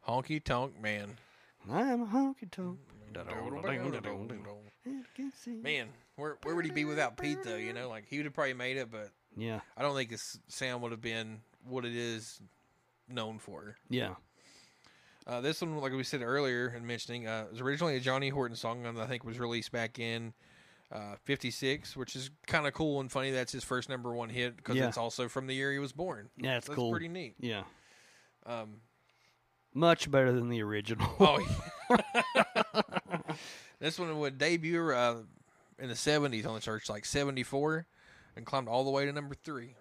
Honky Tonk Man. I'm a honky tonk. Man, where where would he be without Pete though? You know, like he would have probably made it, but Yeah, I don't think his sound would have been what it is known for. yeah, Uh, this one, like we said earlier in mentioning, uh, was originally a Johnny Horton song, and I think was released back in uh, '56, which is kind of cool and funny. That's his first number one hit because Yeah. it's also from the year he was born. yeah. It's That's cool. pretty neat. Yeah, Um, much better than the original. oh, yeah. this one would debut uh, in the '70s on the church, like '74, and climbed all the way to number three.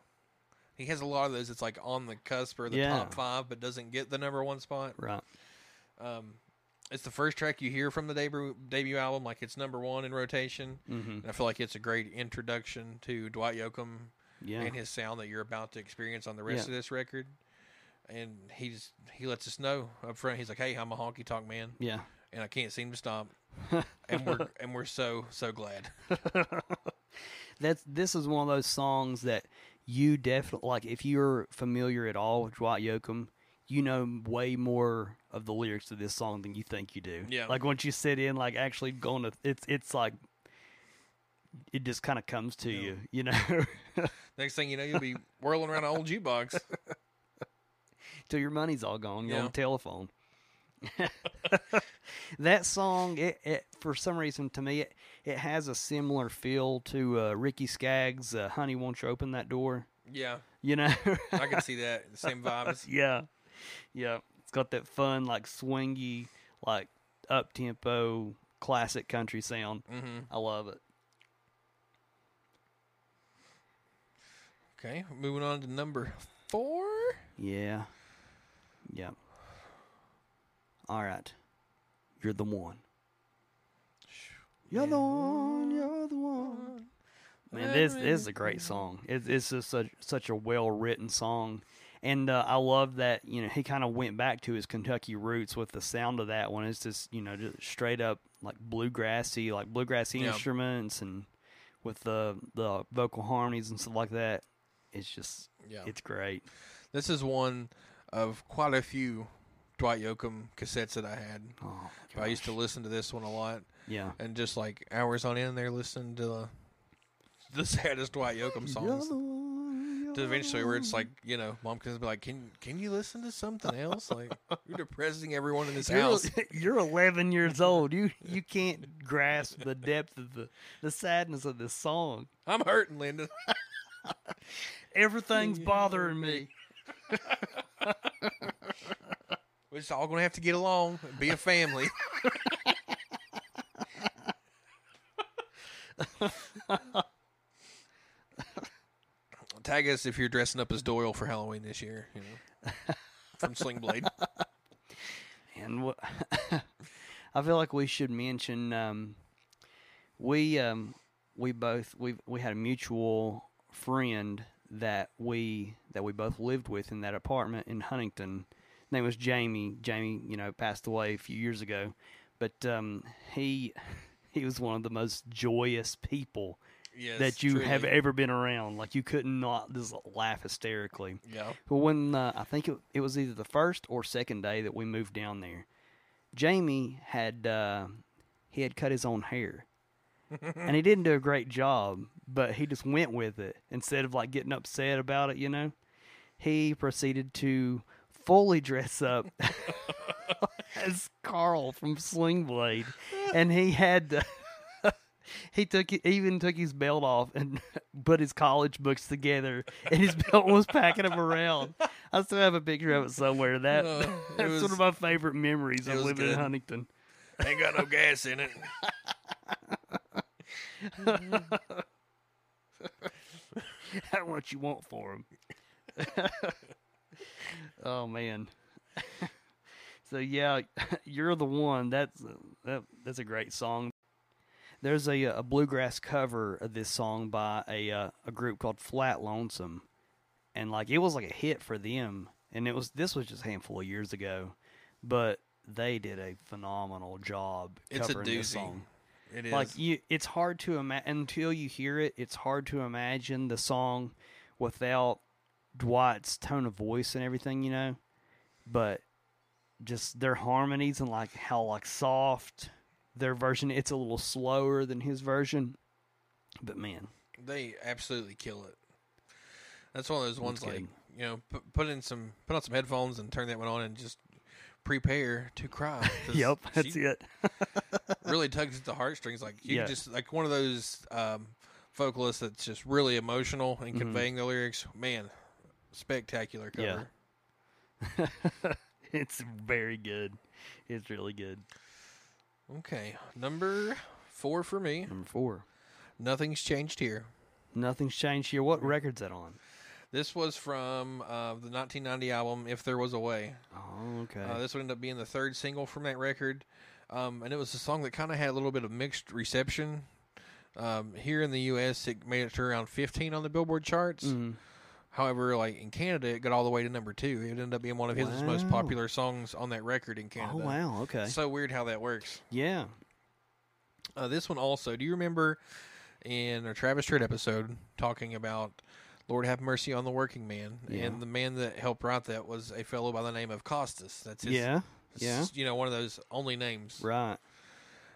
He has a lot of those. It's like on the cusp or the Yeah. top five, but doesn't get the number one spot. right. Um, it's the first track you hear from the debut debut album. Like it's number one in rotation, Mm-hmm. and I feel like it's a great introduction to Dwight Yoakam Yeah, and his sound that you're about to experience on the rest Yeah. of this record. And he's he lets us know up front. He's like, "Hey, I'm a honky tonk man, yeah. and I can't seem to stop." and we're and we're so so glad. That's this is one of those songs that you definitely like. If you're familiar at all with Dwight Yoakam, you know way more of the lyrics to this song than you think you do. Yeah. Like once you sit in, like actually going to, it's it's like it just kind of comes to Yeah. you, you know, Next thing you know, you'll be whirling around an old jukebox. till your money's all gone. You're on the telephone. that song, it, it for some reason to me, it, it has a similar feel to uh, Ricky Skaggs' uh, "Honey, Won't You Open That Door." Yeah, You know, I can see that. Same vibes. yeah, yeah. It's got that fun, like swingy, like up tempo, classic country sound. hmm I love it. Okay, moving on to number four. Yeah, yeah. All right, you're the one. You're the one. You're the one. Man, this, this is a great song. It's it's just such such a well written song, and uh, I love that you know he kind of went back to his Kentucky roots with the sound of that one. It's just you know just straight up like bluegrassy, like bluegrassy Yeah. instruments, and with the the vocal harmonies and stuff like that. It's just Yeah, it's great. this is one of quite a few Dwight Yoakam cassettes that I had. Oh, I used to listen to this one a lot, yeah. and just like hours on end, there listening to the, the saddest Dwight Yoakam songs. To eventually, where it's like you know, mom can be like, "Can can you listen to something else? Like you're depressing everyone in this You're, house." you're 11 years old. You you can't grasp the depth of the the sadness of this song. I'm hurting, Linda. Everything's bothering me. We're just all gonna have to get along, and be a family. Tag us if you're dressing up as Doyle for Halloween this year. You know, from Sling Blade. And what I feel like we should mention um, we um, we both we we had a mutual friend that we that we both lived with in that apartment in Huntington. His name was Jamie. Jamie, you know, passed away a few years ago, but um, he he was one of the most joyous people Yes, that you have ever been around. Like you couldn't not just laugh hysterically. Yeah. But when uh, I think it, it was either the first or second day that we moved down there, Jamie had uh, he had cut his own hair, and he didn't do a great job. But he just went with it instead of like getting upset about it. You know, he proceeded to fully dress up as Karl from Sling Blade, and he had. He took even took his belt off and put his college books together, and his belt was packing him around. I still have a picture of it somewhere. That Uh, it that's was- one of my favorite memories of living good. in Huntington. Ain't got no gas in it. How much you want for him? oh man. so yeah, you're the one. That's that, that's a great song. There's a a bluegrass cover of this song by a uh, a group called Flat Lonesome, and like it was like a hit for them. And it was this was just a handful of years ago, but they did a phenomenal job It's a covering this song. It is. Like you, it's hard to imagine until you hear it. It's hard to imagine the song without Dwight's tone of voice and everything, you know. But just their harmonies and like how like soft their version. It's a little slower than his version, but man, They absolutely kill it. That's one of those ones like you know, put, put in some, put on some headphones and turn that one on and just prepare to cry. yep, that's it. Really tugs at the heartstrings. Like you Yeah. just like one of those um, vocalists that's just really emotional in Mhm. conveying the lyrics. Man, spectacular cover. Yeah. it's very good. It's really good. Okay, number four for me. Number four. Nothing's changed here. Nothing's changed here. What record's that on? This was from uh, the 1990 album "If There Was a Way." Oh, okay. Uh, this would end up being the third single from that record, um, and it was a song that kind of had a little bit of mixed reception. Um, here in the U.S., it made it to around 15 on the Billboard charts. Mhm. However, like in Canada, it got all the way to number two. It ended up being one of his most popular songs on that record in Canada. Oh wow. Okay. So weird how that works. Yeah. Uh, this one also. Do you remember in our Travis Tritt episode talking about Lord have mercy on the working man, Yeah. and the man that helped write that was a fellow by the name of Kostas. That's his, yeah. Yeah. you know, one of those only names. Right.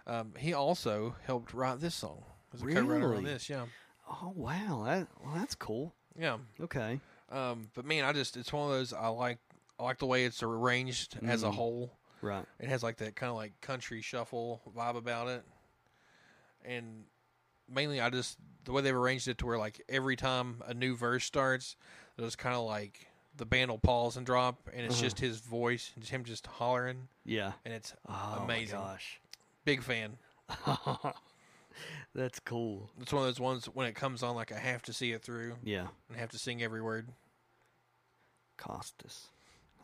Um, he also helped write this song. Was a co-writer on Really? this, yeah, Oh wow. That well, that's cool. Yeah. Okay. Um, but man, I just it's one of those I like. I like the way it's arranged as a Mhm. whole. Right. It has like that kind of like country shuffle vibe about it, and mainly I just the way they've arranged it to where like every time a new verse starts, it's kind of like the band will pause and drop, and it's Uh-huh. just his voice, just him just hollering, Yeah. and it's Oh Amazing. my gosh. big fan. that's cool. It's one of those ones when it comes on, like I have to see it through Yeah. and have to sing every word. Kostas.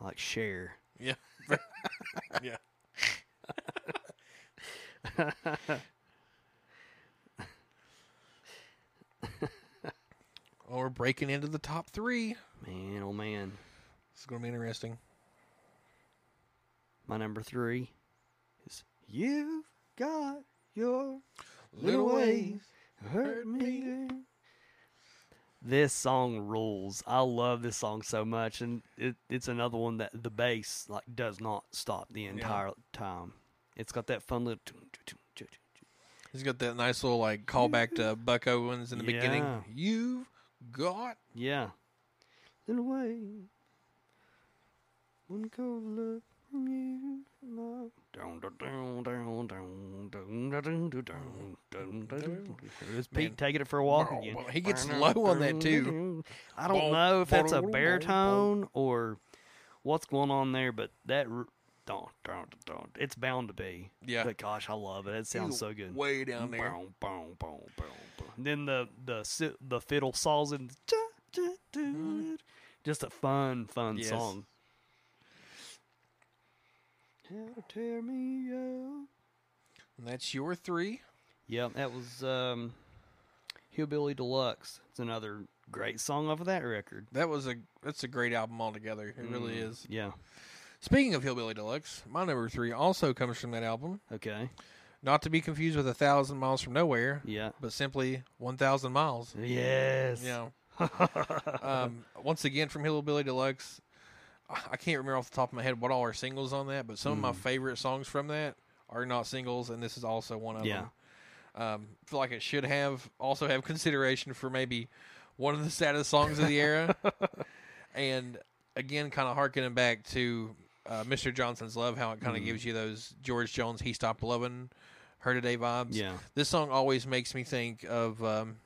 I like share. Yeah, yeah. oh, we're breaking into the top three. Man, oh man. This is going to be interesting. My number three is You've got your Little little ways ways hurt me. This song rules. I love this song so much, and it, it's another one that the bass like does not stop the entire time. It's got that fun little. He's got that nice little like callback to Buck Owens in the beginning. You've got Yeah. Little way. One cold look from you, love. Pete taking it for a walk again. He gets low on that too. I don't know if that's a baritone tone or what's going on there, but that don't don't don't. It's bound to be. Yeah. But gosh, I love it. It sounds He's so good. Way down there. Boom, boom, boom, boom. Then the the the fiddle saws and just a fun fun yes. song. How to tear me up. And that's your three. Yep, that was um, Hillbilly Deluxe. It's another great song off of that record. That was a that's a great album altogether. It really Mm, is. Yeah. Speaking of Hillbilly Deluxe, my number three also comes from that album. Okay. Not to be confused with A Thousand Miles from Nowhere, Yeah. but simply 1,000 Miles. Yes. You know, um, once again from Hillbilly Deluxe, I can't remember off the top of my head what all are singles on that, but some of my Mm. favorite songs from that are not singles, and this is also one of Yeah. them. Um, feel like it should have also have consideration for maybe one of the saddest songs of the era, and again, kind of harkening back to uh, Mr. Johnson's Love, how it kind of Mhm. gives you those George Jones "He Stopped Loving" Her Today vibes. Yeah. This song always makes me think of um,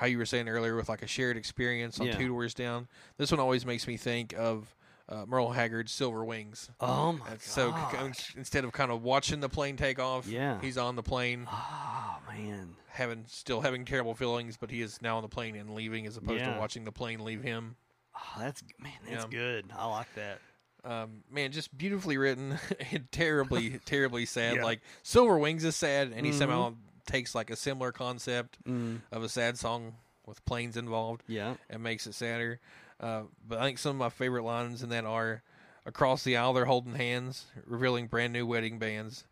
how you were saying earlier with like a shared experience on Yeah. Two Doors Down. This one always makes me think of uh, Merle Haggard's Silver Wings. Oh my And so c- instead of kind of watching the plane take off, Yeah. he's on the plane, Oh man. having still having terrible feelings, but he is now on the plane and leaving, as opposed Yeah. to watching the plane leave him. Oh, that's man. That's Yeah. good. I like that. Um, man, just beautifully written and terribly, terribly sad. Yeah. Like Silver Wings is sad, and he Mhm. somehow takes like a similar concept Mm. of a sad song with planes involved Yeah. and makes it sadder. Uh, but I think some of my favorite lines in that are across the aisle they're holding hands, revealing brand new wedding bands.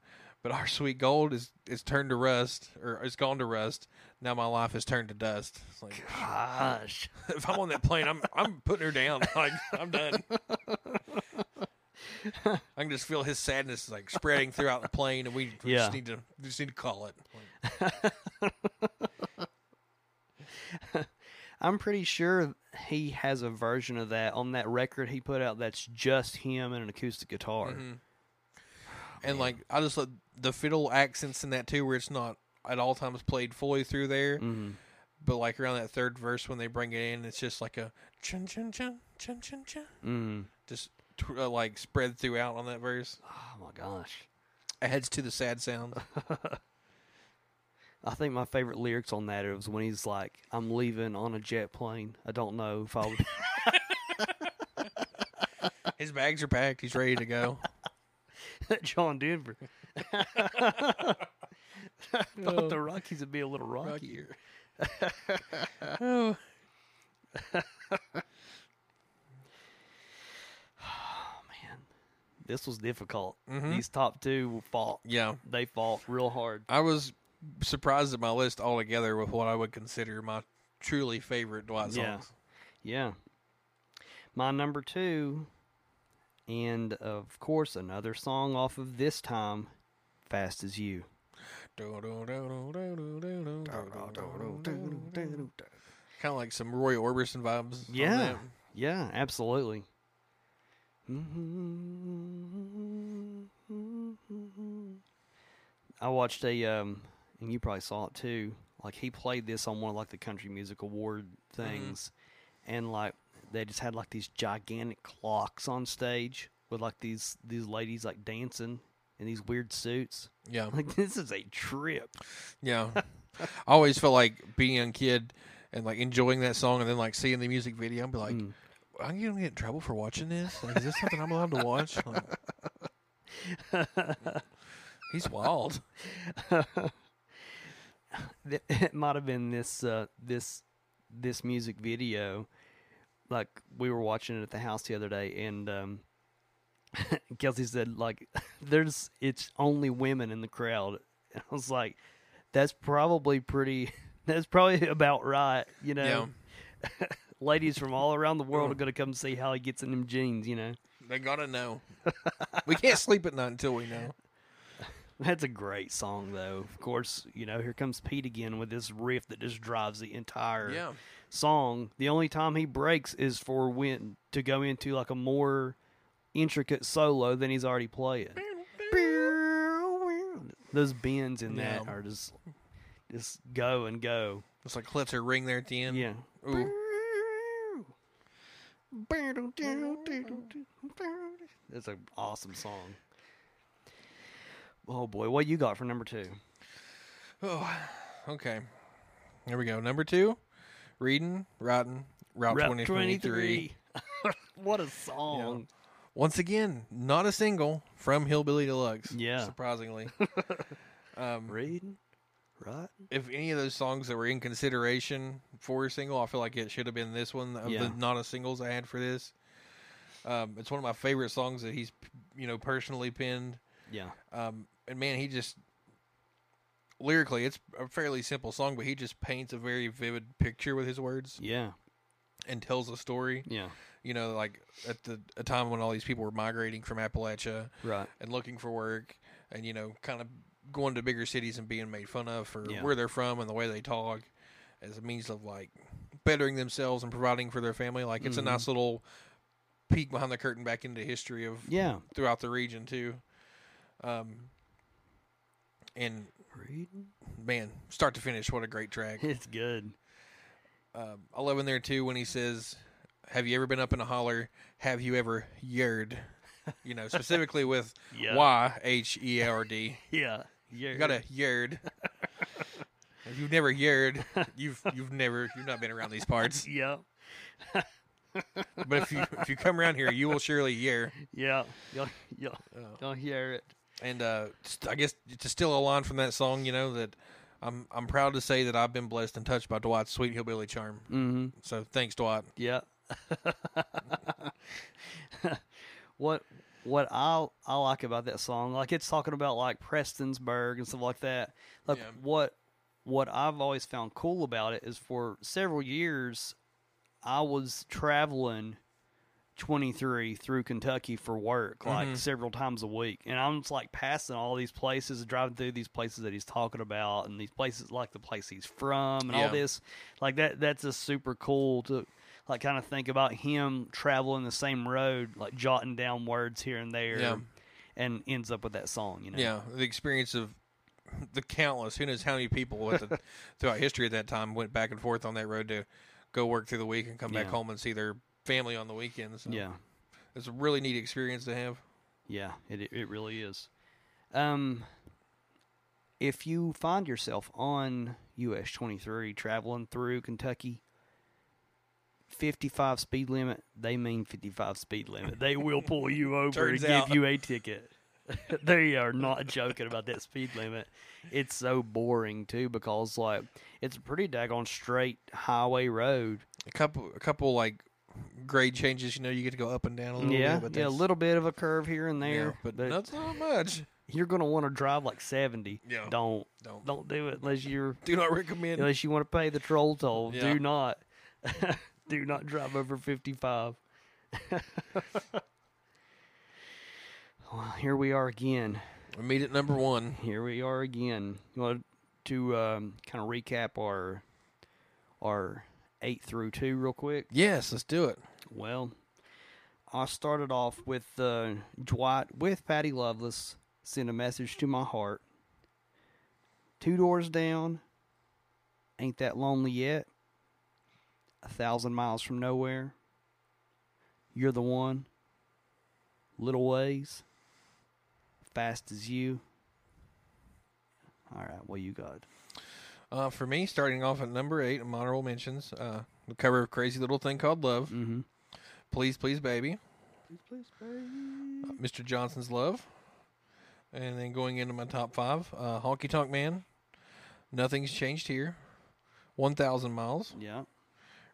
But our sweet gold is is turned to rust, or is gone to rust. Now my life has turned to dust. It's like Gosh. if I'm on that plane, I'm I'm putting her down. Like I'm done. I can just feel his sadness like spreading throughout the plane, and we, we Yeah. just need to just need to call it. I'm pretty sure he has a version of that on that record he put out that's just him and an acoustic guitar. mhm. And like I just love the fiddle accents in that too, where it's not at all times played fully through there, Mm. but like around that third verse when they bring it in, it's just like a chun chun chun chun chun chun, Mm. just uh, like spread throughout on that verse. Oh my gosh. It Adds to the sad sound. I think my favorite lyrics on that is when he's like, "I'm leaving on a jet plane. I don't know if I'll." His bags are packed. He's ready to go. John Denver. I Thought the Rockies would be a little rockier. oh. Oh this was difficult. Mhm. These top two fought. Yeah, They fought real hard. I was surprised at my list altogether with what I would consider my truly favorite Dwight songs. Yeah. Yeah. My number two, and of course another song off of this time, "Fast as You." Kind of like some Roy Orbison vibes. Yeah. Yeah, absolutely. I watched a um and you probably saw it too. Like he played this on one of like the country music award things and like they just had like these gigantic clocks on stage with like these these ladies like dancing in these weird suits. Yeah. Like this is a trip. Yeah. I always felt like being a kid and like enjoying that song and then like seeing the music video and be like, Mm. I'm going to get in trouble for watching this? Like, is this something I'm allowed to watch? Like, he's wild. It might have been this uh, this this music video. Like we were watching it at the house the other day, and um, Kelsey said, "Like there's it's only women in the crowd." And I was like, "That's probably pretty. That's probably about right." You know, ladies from all around the world mm. are going to come see how he gets in them jeans. You know, They got to know. we can't sleep at night until we know. That's a great song, though. Of course, you know, here comes Pete again with this riff that just drives the entire Yeah. song. The only time he breaks is for when to go into like a more intricate solo than he's already playing. Those bends in that Yeah. are just just go and go. It's like lets her ring there at the end. Yeah. Ooh. That's an awesome song. Oh boy, what you got for number two? Oh, okay. Here we go. Number two, reading, writing, Route, 2023. what a song. Once again, not a single from Hillbilly Deluxe. Yeah. Surprisingly. um, Reading, right? if any of those songs that were in consideration for a single, I feel like it should have been this one of Yeah. the not a singles I had for this. Um, it's one of my favorite songs that he's you know personally penned. Yeah. Um, and man, he just lyrically, it's a fairly simple song, but he just paints a very vivid picture with his words Yeah. and tells a story. Yeah. You know, like at the a time when all these people were migrating from Appalachia Right. and looking for work, and you know, kind of going to bigger cities and being made fun of for Yeah. where they're from and the way they talk, as a means of like bettering themselves and providing for their family. Like it's Mhm. a nice little peek behind the curtain back into history of Yeah. throughout the region too. Um, and Reading. man, start to finish, what a great track. It's good. Um, I love in there too when he says, "Have you ever been up in a holler? Have you ever yeared?" You know, specifically with Yeah. Y H E R D. Yeah. Yeah. You got a yeared. if you've never yeared, you've you've never you've not been around these parts. Yeah. But if you if you come around here, you will surely year. Yeah. You'll, you'll, Uh, you'll hear it. And uh, st- I guess to steal a line from that song, you know that I'm I'm proud to say that I've been blessed and touched by Dwight's sweet hillbilly charm. Mm-hmm. So thanks, Dwight. Yeah. what what I I like about that song, like it's talking about like Prestonsburg and stuff like that. Like Yeah. what what I've always found cool about it is for several years I was traveling 23 through Kentucky for work like Mhm. several times a week and I'm just like passing all these places and driving through these places that he's talking about and these places like the place he's from and Yeah. all this like that that's just super cool to like kind of think about him traveling the same road like jotting down words here and there Yeah. and ends up with that song you know Yeah, the experience of the countless, who knows how many people the, throughout history at that time went back and forth on that road to go work through the week and come back home and see their family on the weekends. So yeah it's a really neat experience to have. Yeah, it it- it really is. Um, if you find yourself on US twenty three traveling through Kentucky, fifty five speed limit, they mean fifty five speed limit. They will pull you over Turns and out. give you a ticket. they are not joking about that speed limit. It's so boring too because like it's a pretty daggone straight highway road. A couple, a couple like grade changes. You know, you get to go up and down a little yeah, bit. But yeah, a little bit of a curve here and yeah, there, but that's not much. you're gonna want to drive like seventy. Yeah. Don't Don't don't do it unless you're do not recommend. unless you want to pay the troll toll. Yeah. Do not do not drive over fifty five. well, here we are again. We meet at number one. Here we are again. You want to um, kind of recap our our eight through two real quick? Yes, let's do it. Well, I started off with uh, Dwight with Patty Loveless. Send a message to my heart. Two doors down. Ain't that lonely yet? A thousand miles from nowhere. You're the one. Little ways. Fast as you. All right, what you got? Uh, for me, starting off at number eight, honorable mentions, uh, the cover of "Crazy Little Thing Called Love," Mm-hmm. "Please Please Baby," Please, please, baby. uh, Mr. Johnson's "Love," and then going into my top five, uh, "Honky Tonk Man," "Nothing's Changed Here," Thousand Miles," Yeah,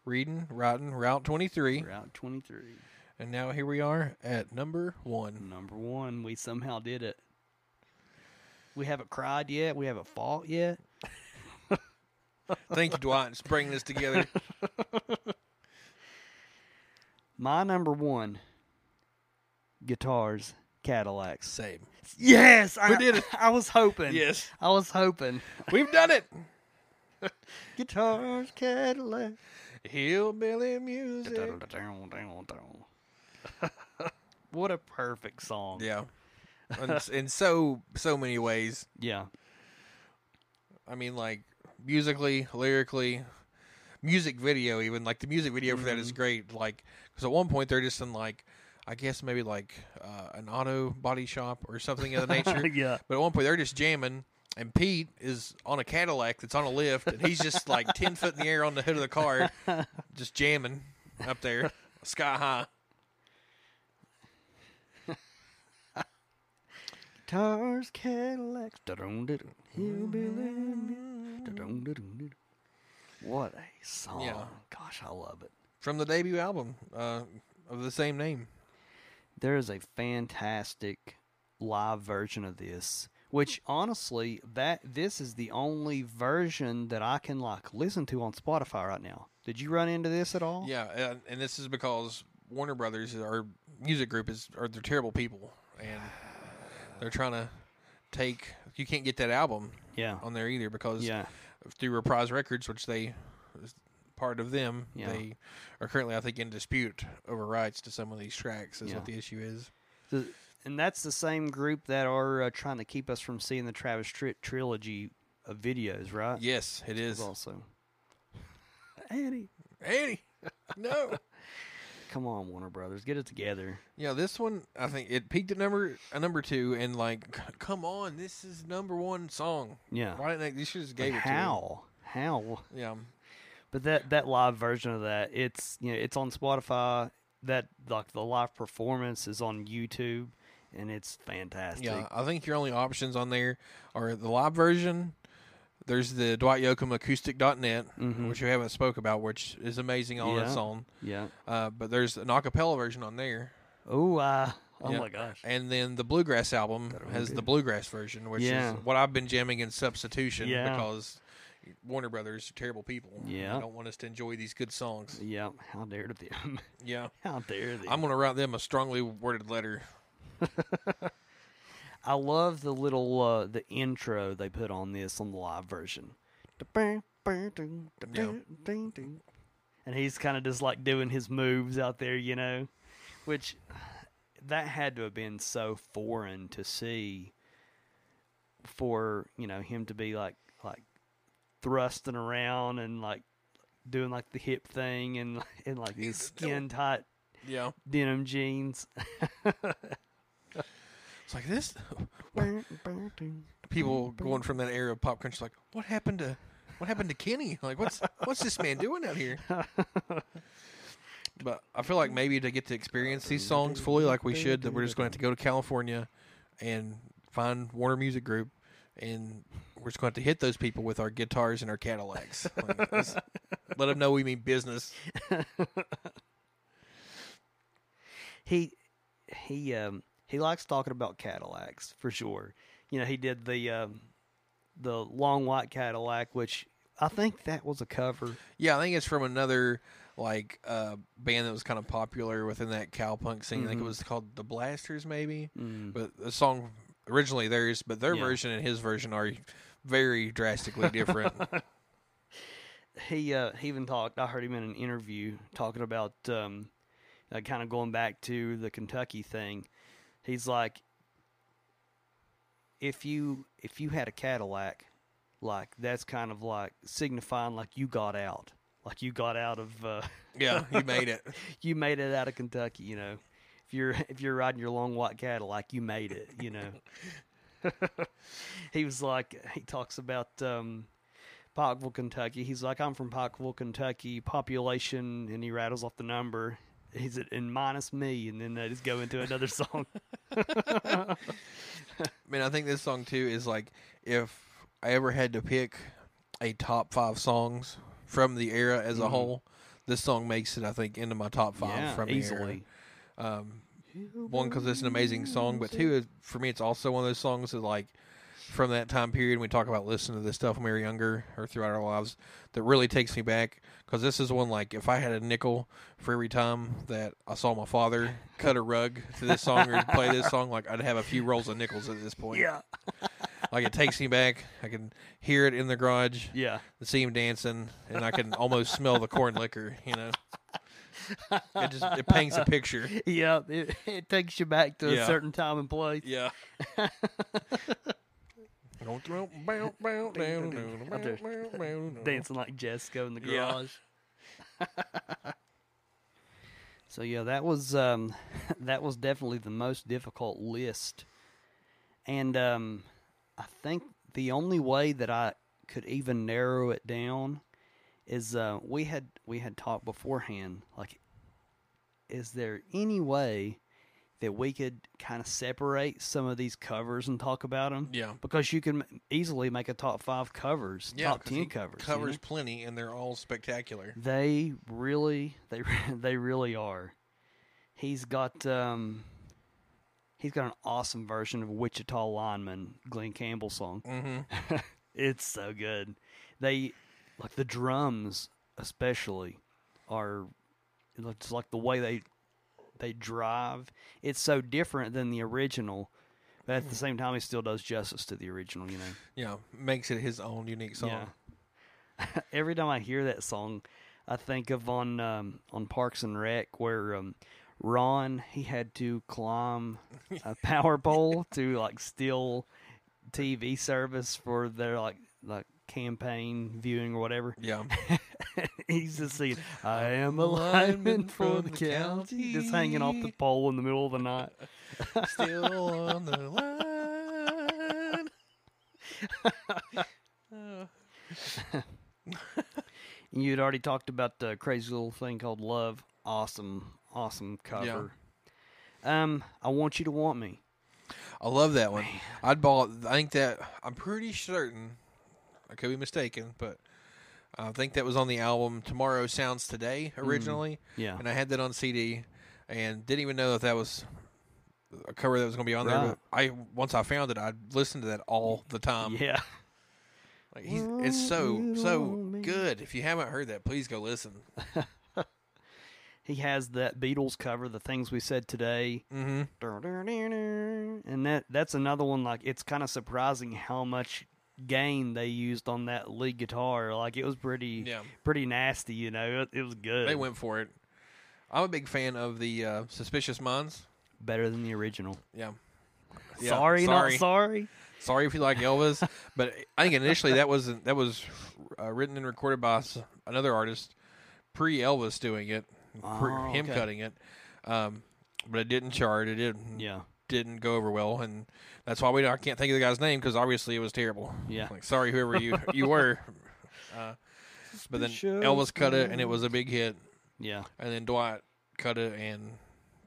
"Reading, Writing, Route 23," Route 23. and now here we are at number one. Number one, we somehow did it. We haven't cried yet. We haven't fought yet. Thank you, Dwight, for bringing this together. My number one, guitars, Cadillacs. Same. Yes, I We did it. I was hoping. Yes, I was hoping. we've done it. Guitars, Cadillacs. Hillbilly music. what a perfect song. Yeah, in, in so so many ways. Yeah. I mean, like musically, lyrically, music video, even like the music video for that is great. Like, because at one point they're just in like, I guess maybe like uh, an auto body shop or something of the nature. yeah. But at one point they're just jamming, and Pete is on a Cadillac that's on a lift, and he's just like ten foot in the air on the hood of the car, just jamming up there, sky high. Guitars, Cadillacs. da-dum-da-dum, hillbilly music, da-dum-da-dum-da-dum. What a song. Yeah. Gosh, I love it. From the debut album uh, of the same name. there is a fantastic live version of this. Which honestly, that this is the only version that I can like listen to on Spotify right now. Did you run into this at all? Yeah, and, and this is because Warner Brothers, our music group, is are they're terrible people, and they're trying to take. You can't get that album Yeah. on there either because Yeah. through Reprise Records, which they part of them, Yeah. they are currently, I think, in dispute over rights to some of these tracks. Is Yeah. what the issue is. And that's the same group that are uh, trying to keep us from seeing the Travis Tri- trilogy of videos, right? Yes, it is. Also, Annie, Annie, no. come on, Warner Brothers, get it together. Yeah, this one I think it peaked at number a number two, and like, come on, this is number one song. Yeah. They? You should just Like, gave it how? How? to him. Yeah, But that that live version of that, it's you know, it's on Spotify. That like the live performance is on YouTube, and it's fantastic. yeah. I think your only options on there are the live version. There's the Dwight Yoakam acoustic.net, Mhm. which we haven't spoke about, which is amazing on its Yeah. own. Yeah. Uh, but there's an acapella version on there, Oh, uh, oh Yeah. my gosh. and then the bluegrass album That'll has the bluegrass version, which Yeah. is what I've been jamming in substitution because Warner Brothers are terrible people. Yeah. they don't want us to enjoy these good songs. Yeah. How dare them? Yeah, How dare they? I'm gonna write them a strongly worded letter. I love the little uh, the intro they put on this on the live version. And he's kind of just like doing his moves out there, you know, which that had to have been so foreign to see for you know him to be like like thrusting around and like doing like the hip thing and and like his skin tight Yeah, denim jeans. it's like this. People going from that era of pop country, like, what happened to, what happened to Kenny? Like, what's what's this man doing out here? But I feel like maybe to get to experience these songs fully, like we should, that we're just going to have to go to California and find Warner Music Group, and we're just going to have to hit those people with our guitars and our Cadillacs. Like, let them know we mean business. he he um he likes talking about Cadillacs for sure. You know, he did the um the long white Cadillac, which I think that was a cover. Yeah, I think it's from another like uh, band that was kind of popular within that cowpunk scene. I think it Mhm. was called the Blasters, maybe. Mm. But the song originally theirs, but their Yeah. version and his version are very drastically different. He uh he even talked. I heard him in an interview talking about um uh, kind of going back to the Kentucky thing. He's like, if you if you had a Cadillac, like that's kind of like signifying like you got out, like you got out of. uh yeah, you made it. you made it out of Kentucky, you know. If you're if you're riding your long white Cadillac, you made it, you know. he was like he talks about um Pikeville, Kentucky. He's like, I'm from Pikeville, Kentucky, population and he rattles off the number. He's at and minus me and then they just go into another song. I mean, I think this song too is like if I ever had to pick a top five songs from the era as a Mhm. whole, this song makes it. I think into my top five yeah, from easily. the era. Um, one because it's an amazing song, but two, for me, it's also one of those songs that like from that time period. We talk about listening to this stuff when we were younger or throughout our lives that really takes me back. Because this is one like if I had a nickel for every time that I saw my father cut a rug to this song or play this song, like I'd have a few rolls of nickels at this point. Yeah. like it takes me back. I can hear it in the garage, Yeah. see him dancing, and I can almost smell the corn liquor. You know, it just it paints a picture. Yeah. It, it takes you back to Yeah. a certain time and place. Yeah. Dancing like Jessica in the Yeah. garage. so yeah, that was um, that was definitely the most difficult list, and um, I think the only way that I could even narrow it down is uh, we had we had talked beforehand. Like, is there any way that we could kind of separate some of these covers and talk about them? Yeah. because you can easily make a top five covers, Yeah, top ten he covers. you Covers know? plenty, and they're all spectacular. They really, they they really are. He's got um, he's got an awesome version of Wichita Lineman, Glen Campbell song. Mm-hmm. It's so good. They like the drums, especially, are it's like the way they they drive. It's so different than the original, but at the same time, he still does justice to the original. You know. Yeah, makes it his own unique song. Yeah. Every time I hear that song, I think of on um, on Parks and Rec where um, Ron he had to climb a power pole to like steal TV service for their like like campaign viewing or whatever. Yeah. He's just saying, "I am a lineman for the county," just hanging off the pole in the middle of the night. Still on the line. You had already talked about the crazy little thing called Love. Awesome, awesome cover. Um, I want you to want me. I love that one. I'd bought. I think that I'm pretty certain. I could be mistaken, but I think that was on the album "Tomorrow Sounds Today" originally, Yeah, and I had that on CD, and didn't even know that that was a cover that was going to be on there. But I once I found it, I listened to that all the time. yeah. Like he's, it's so so good. If you haven't heard that, please go listen. He has that Beatles cover, "The Things We Said Today," Mm-hmm. and that that's another one. Like it's kind of surprising how much gain they used on that lead guitar. Like it was pretty, Yeah. pretty nasty. You know, it, it was good. They went for it. I'm a big fan of the uh, Suspicious Minds. better than the original. Yeah. Yeah, sorry, sorry. not sorry. Sorry if you like Elvis, but I think initially that was that was uh, written and recorded by another artist pre Elvis doing it, Oh, him okay. cutting it. Um, but it didn't chart. It didn't Yeah, didn't go over well, and that's why we I can't think of the guy's name because obviously it was terrible. Yeah. Like sorry whoever you you were. Uh, but then Elvis cut it and it was a big hit, yeah. and then Dwight cut it and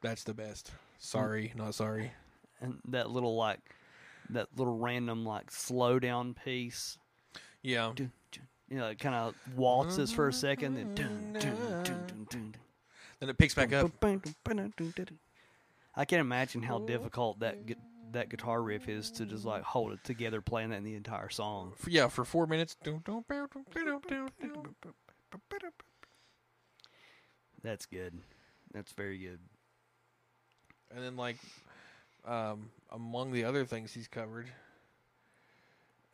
that's the best. Sorry, not sorry. And that little like that little random like slow down piece. Yeah. Dun, dun, you know, it kind of waltzes for a second, then dun, dun, dun, dun, dun, Then it picks back up. I can't imagine how difficult that gu- that guitar riff is to just like hold it together, playing that in the entire song. For, yeah, for four minutes. That's good. That's very good. And then like um, among the other things he's covered,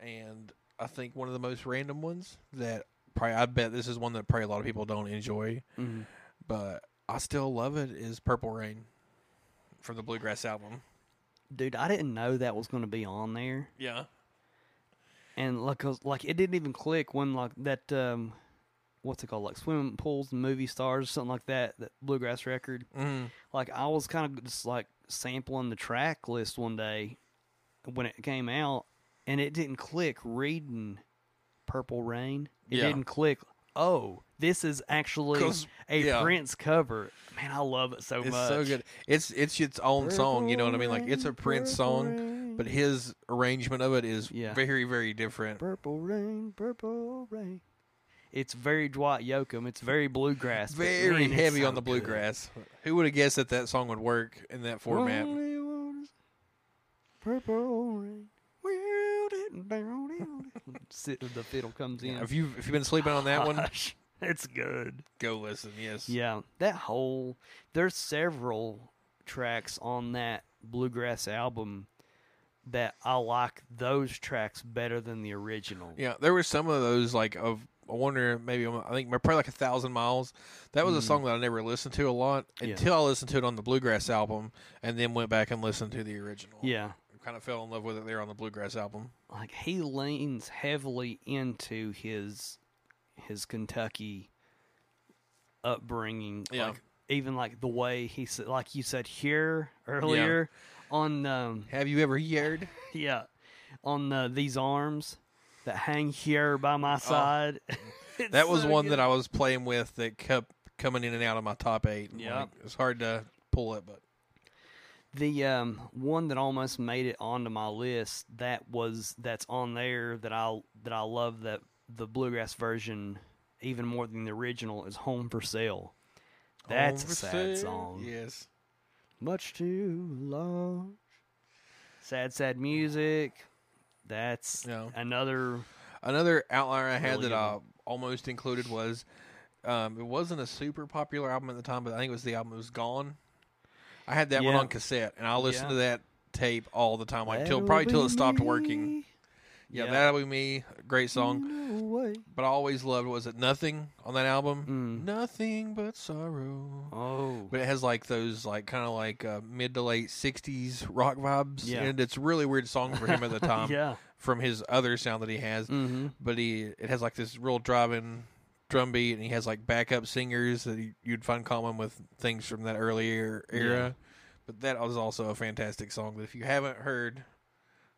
and I think one of the most random ones that probably I bet this is one that probably a lot of people don't enjoy, Mm-hmm. but I still love it. Is Purple Rain from the Bluegrass album? Dude, I didn't know that was going to be on there. Yeah, and like 'cause, like it didn't even click when like that um what's it called like swimming pools and movie stars something like that that bluegrass record mm like i was kind of just like sampling the track list one day when it came out and it didn't click reading purple rain it Yeah. didn't click oh this is actually a yeah. prince cover man i love it so it's much It's so good. It's it's its own song. You know what I mean? Like it's a Prince song, but his arrangement of it is Yeah. very very different. Purple rain, purple rain. It's very Dwight Yoakam. It's very bluegrass. Very man, heavy so on the good. bluegrass. Who would have guessed that that song would work in that format? Only one is Purple rain. Sit- The fiddle comes in. If you if you've been sleeping on that one, Gosh, it's good. go listen. Yes. Yeah, that whole there's several tracks on that bluegrass album that I like those tracks better than the original. Yeah, there were some of those like of I wonder maybe I think probably like a thousand miles. That was a Mhm. song that I never listened to a lot Yeah. until I listened to it on the bluegrass album, and then went back and listened to the original. Yeah. kind of fell in love with it there on the bluegrass album. like he leans heavily into his his Kentucky upbringing. Yeah. Like, even like the way he said, like you said here earlier on, um, Have you ever heard? yeah, on uh, these arms that hang here by my side. Oh. That was so one good. that I was playing with that kept coming in and out of my top eight. Yeah. Like, it's hard to pull it, but The um, one that almost made it onto my list that was that's on there that I that I love that the bluegrass version even more than the original is "Home for Sale." That's Home a sad sale. song. Yes. Much too long. Sad Sad Music. That's Yeah. another. Another outlier I had Really that I almost included was um, it wasn't a super popular album at the time, but I think it was the album it was Gone. I had that one on cassette, and I listened Yeah. to that tape all the time, like till probably till it stopped working. Yeah, Yeah. that'll be me. Great song. No. But I always loved was it Nothing on that album? Mm. Nothing but sorrow. Oh. But it has like those like kind of like uh, mid to late '60s rock vibes, Yeah. and it's a really weird song for him at the time yeah. from his other sound that he has. Mm-hmm. But he it has like this real driving drum beat, and he has like backup singers that you, you'd find common with things from that earlier era. But that was also a fantastic song. That if you haven't heard,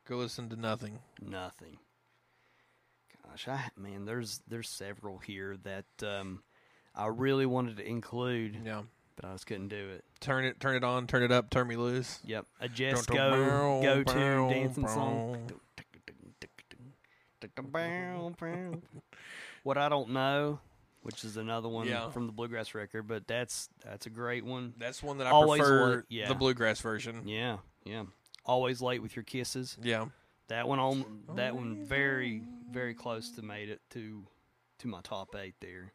go listen to Nothing. Nothing. Gosh, I man, there's there's several here that um, I really wanted to include, Yeah, but I just couldn't do it. turn it, turn it on, turn it up, turn me loose. Yep, a Just Go go to dancing song. What I don't know, which is another one Yeah. from the bluegrass record, but that's that's a great one. That's one that I Always prefer. yeah. The bluegrass version. Yeah, yeah. Always late with your kisses. Yeah. That one on that one very very close to made it to to my top eight there.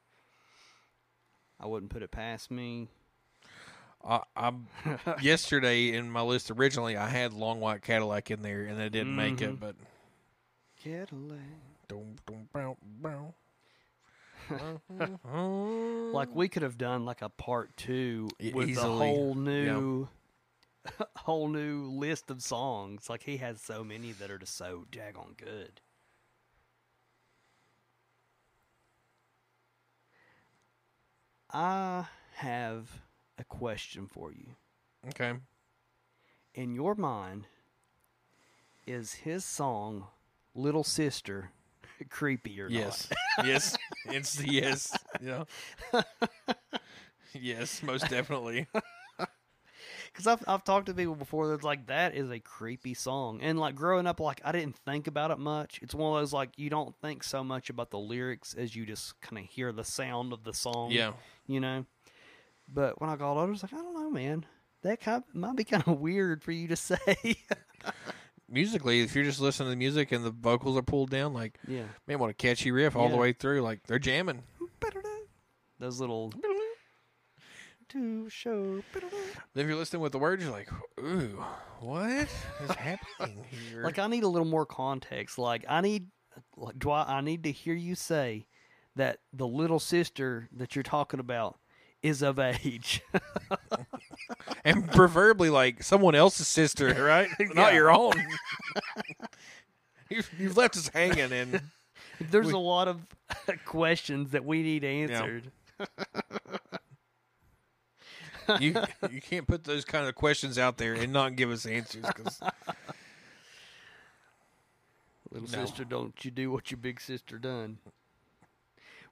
I wouldn't put it past me. I, I yesterday in my list originally I had Long White Cadillac in there and it didn't make it, Mhm. but Cadillac. Dum, dum, bow, bow. Like we could have done like a part two with easily. a whole new whole new list of songs. Like he has so many that are just so daggone good. I have a question for you. okay. In your mind, is his song "Little Sister" creepy or Yes. yes. It's yes. Yeah. yes, most definitely. Because I've I've talked to people before that's like that is a creepy song, and like growing up, like I didn't think about it much. It's one of those like you don't think so much about the lyrics as you just kind of hear the sound of the song. Yeah. you know. But when I got older, I was like, I don't know, man. That kind might be kind of weird for you to say. Musically, if you're just listening to the music and the vocals are pulled down, like yeah, man, what a catchy riff all the way through. Like they're jamming. those little to show. If you're listening with the words, you're like, ooh, what is happening here? Like I need a little more context. Like I need, like, do I, I need to hear you say that the little sister that you're talking about is of age. and preferably like someone else's sister, right? Yeah. Not your own. you've, you've left us hanging, and There's We- a lot of questions that we need answered. You you can't put those kind of questions out there and not give us answers. Cause Little No. sister, don't you do what your big sister done.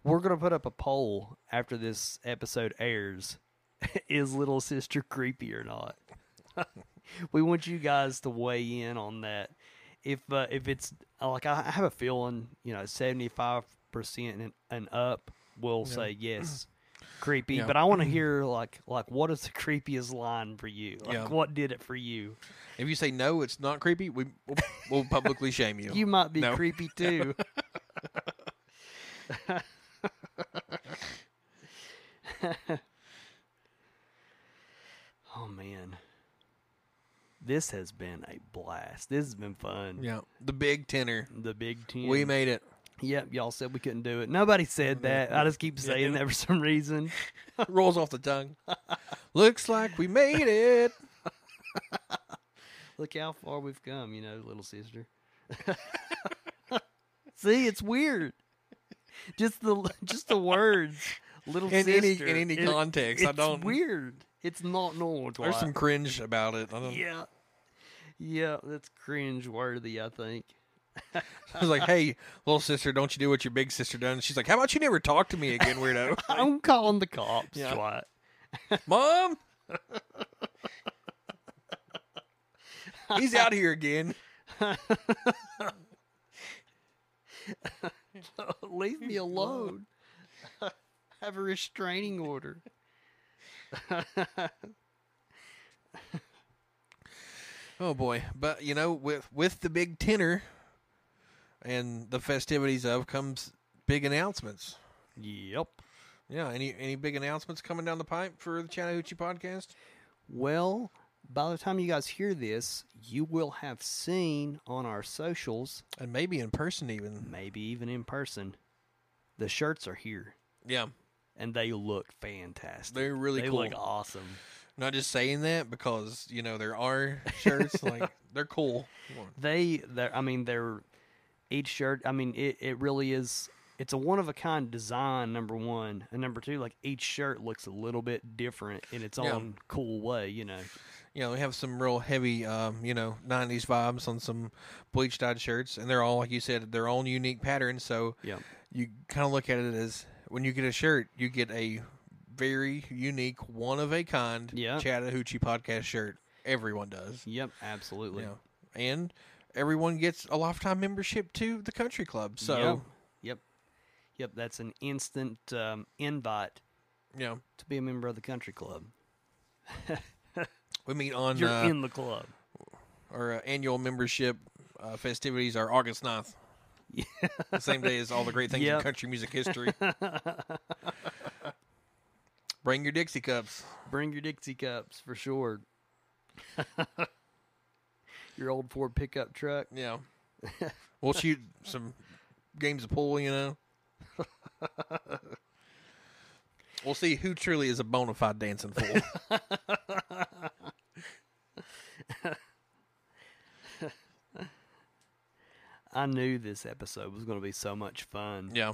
We're gonna put up a poll after this episode airs. Is little sister creepy or not? we want you guys to weigh in on that. If uh, if it's like I have a feeling, you know, seventy five percent and and up will Yeah. say yes, creepy. Yeah. But I want to hear like like what is the creepiest line for you? Like Yeah. what did it for you? if you say no, it's not creepy. We we'll, we'll publicly shame you. You might be No. creepy too. oh man. This has been a blast. This has been fun. yeah, the big tenor. The Big Ten. We made it. Yep, y'all said we couldn't do it. Nobody said that. I just keep saying that for some reason. Rolls off the tongue. Looks like we made it. Look how far we've come, you know, little sister. See, it's weird. Just the just the words, little In sister. any in any It- context, I it's don't. weird. It's not normal. There's Dwight. some cringe about it. I don't. yeah, yeah, that's cringe worthy. I think. I was like, "Hey, little sister, don't you do what your big sister done?" She's like, "How about you never talk to me again, weirdo?" I'm calling the cops. Yeah. Mom, he's out here again. Leave me alone. Have a restraining order. Oh boy, but you know, with with the big tenor and the festivities of comes big announcements. Yep. Yeah, any any big announcements coming down the pipe for the Chattahoochee podcast? Well, by the time you guys hear this, you will have seen on our socials, And maybe in person even. maybe even in person, the shirts are here Yeah, and they look fantastic. they're really cool. they cool. look awesome. Not just saying that because you know there are shirts like they're cool. They, they're, I mean, they're each shirt. I mean, it, it really is. It's a one of a kind design. Number one, and number two, like each shirt looks a little bit different in its Yeah. own cool way. You know. You know, we have some real heavy, um, you know, '90s vibes on some bleached dyed shirts, and they're all like you said, their own unique pattern. So Yeah. you kind of look at it as when you get a shirt, you get a very unique, one of a kind Yeah. Chattahoochee podcast shirt. Everyone does. Yep. Absolutely. Yeah. And everyone gets a lifetime membership to the country club. So, Yep. Yep. Yep. That's an instant um, invite know, to be a member of the country club. we meet on You're uh, in the club. our uh, annual membership uh, festivities are August 9th. Yeah. the same day as all the great things Yep. in country music history. Bring your Dixie cups. Bring your Dixie cups for sure. your old Ford pickup truck. Yeah. we'll shoot some games of pool, you know. we'll see who truly is a bona fide dancing fool. I knew this episode was going to be so much fun. yeah.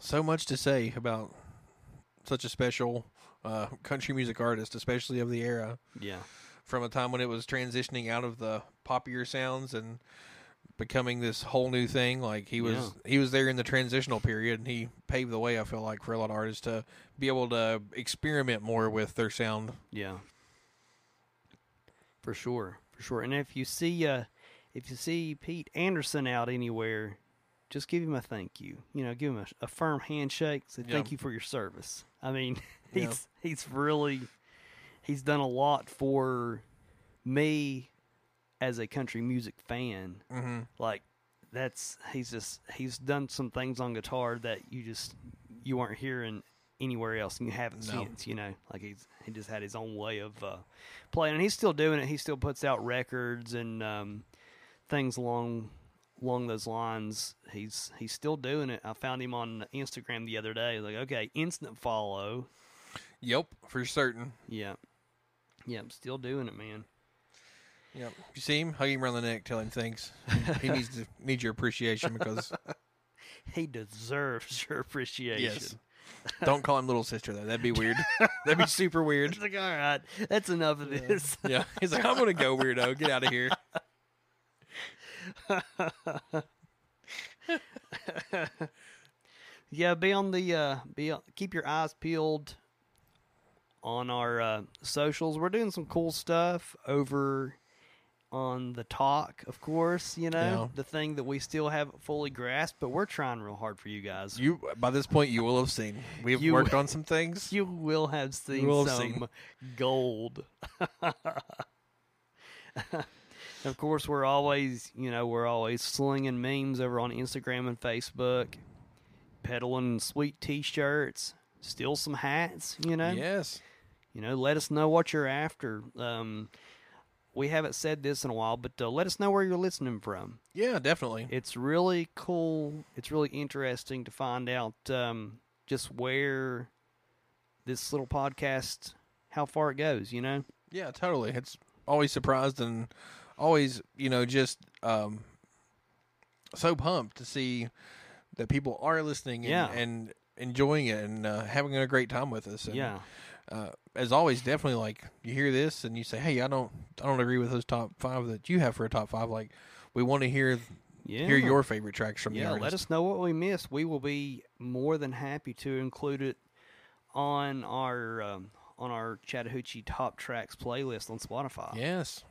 so much to say about such a special uh, country music artist, especially of the era. Yeah. from a time when it was transitioning out of the poppier sounds and becoming this whole new thing. Like he was, he was there in the transitional period, and he paved the way. I feel like for a lot of artists to be able to experiment more with their sound. Yeah. For sure. For sure. And if you see uh if you see Pete Anderson out anywhere, just give him a thank you. You know, give him a, a firm handshake. Say Yeah. thank you for your service. I mean, he's Yeah. he's really he's done a lot for me as a country music fan. Mm-hmm. Like that's he's just he's done some things on guitar that you just you aren't hearing anywhere else and you haven't No. since you know like he's he just had his own way of uh playing and he's still doing it he still puts out records and um things along along those lines he's he's still doing it i found him on instagram the other day like okay instant follow Yep, for certain. yeah yeah i'm still doing it man Yep. You see him, hug him around the neck, tell him thanks. he needs to needs your appreciation because he deserves your appreciation yes. Don't call him little sister though. That'd be weird. That'd be super weird. It's like, all right, that's enough of this. Yeah. He's like, I'm gonna go weirdo. Get out of here. Yeah, be on the uh, be on, keep your eyes peeled on our uh, socials. We're doing some cool stuff over on TikTok, of course. You know Yeah. the thing that we still haven't fully grasped, but we're trying real hard for you guys. You by this point you will have seen. We've You- worked on some things. You will have seen will have some seen. gold. of course, we're always, you know, we're always slinging memes over on Instagram and Facebook, peddling sweet T-shirts, still some hats. You know, Yes. You know, let us know what you're after. Um, we haven't said this in a while, but uh, let us know where you're listening from. Yeah, definitely. It's really cool. It's really interesting to find out um, just where this little podcast, how far it goes. You know, Yeah, totally. It's always surprised and always, you know, just um so pumped to see that people are listening and, Yeah. and enjoying it and uh, having a great time with us. And, yeah, Uh, as always, definitely like you hear this and you say, "Hey, I don't, I don't agree with those top five that you have for a top five. Like, we want to hear yeah. hear your favorite tracks from the yeah. artist. Let us know what we missed. We will be more than happy to include it on our um, on our Chattahoochee Top Tracks playlist on Spotify. Yes.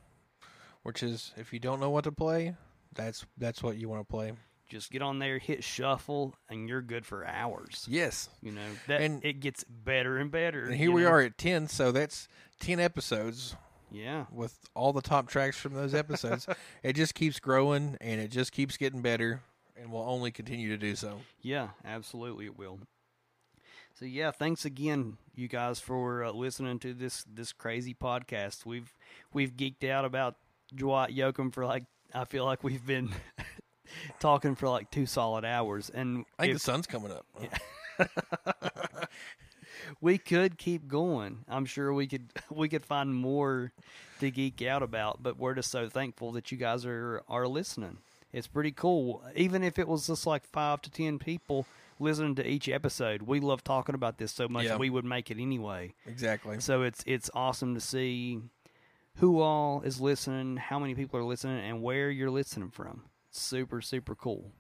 Which is, if you don't know what to play, that's that's what you want to play. Just get on there, hit shuffle, and you're good for hours. Yes. You know that And- it gets better and better. And here we know? are at 10, so that's 10 episodes Yeah, with all the top tracks from those episodes. it just keeps growing and it just keeps getting better and will only continue to do so. yeah, absolutely, it will. So yeah, thanks again, you guys, for uh, listening to this this crazy podcast. We've we've geeked out about Dwight Yoakam for like I feel like we've been talking for like two solid hours, and I think if- the sun's coming up. we could keep going. I'm sure we could we could find more to geek out about, but we're just so thankful that you guys are are listening. It's pretty cool. Even if it was just like 5 to 10 people listening to each episode. We love talking about this so much Yeah. we would make it anyway. Exactly. So it's it's awesome to see who all is listening, how many people are listening and where you're listening from. Super super cool.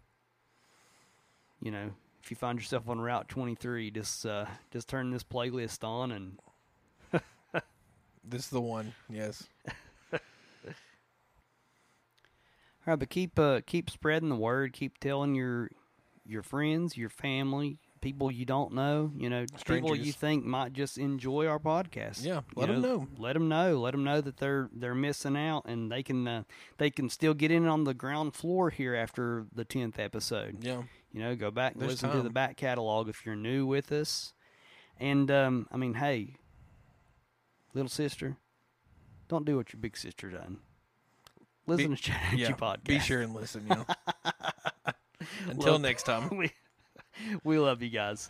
You know, if you find yourself on Route 23, just uh, just turn this playlist on and This is the one. Yes. All right, but keep uh, keep spreading the word. Keep telling your your friends, your family, people you don't know. You know, people you think might just enjoy our podcast. Yeah, You them know. Let them know. Let them know that they're they're missing out, and they can uh, they can still get in on the ground floor here after the tenth episode. Yeah. You know, go back and There's listen to the back catalog if you're new with us. And um, I mean, hey, little sister, don't do what your big sister done. Listen to Chattahoochee Yeah. podcast. Be sure and listen. You know. Until Love- next time. we, we love you guys.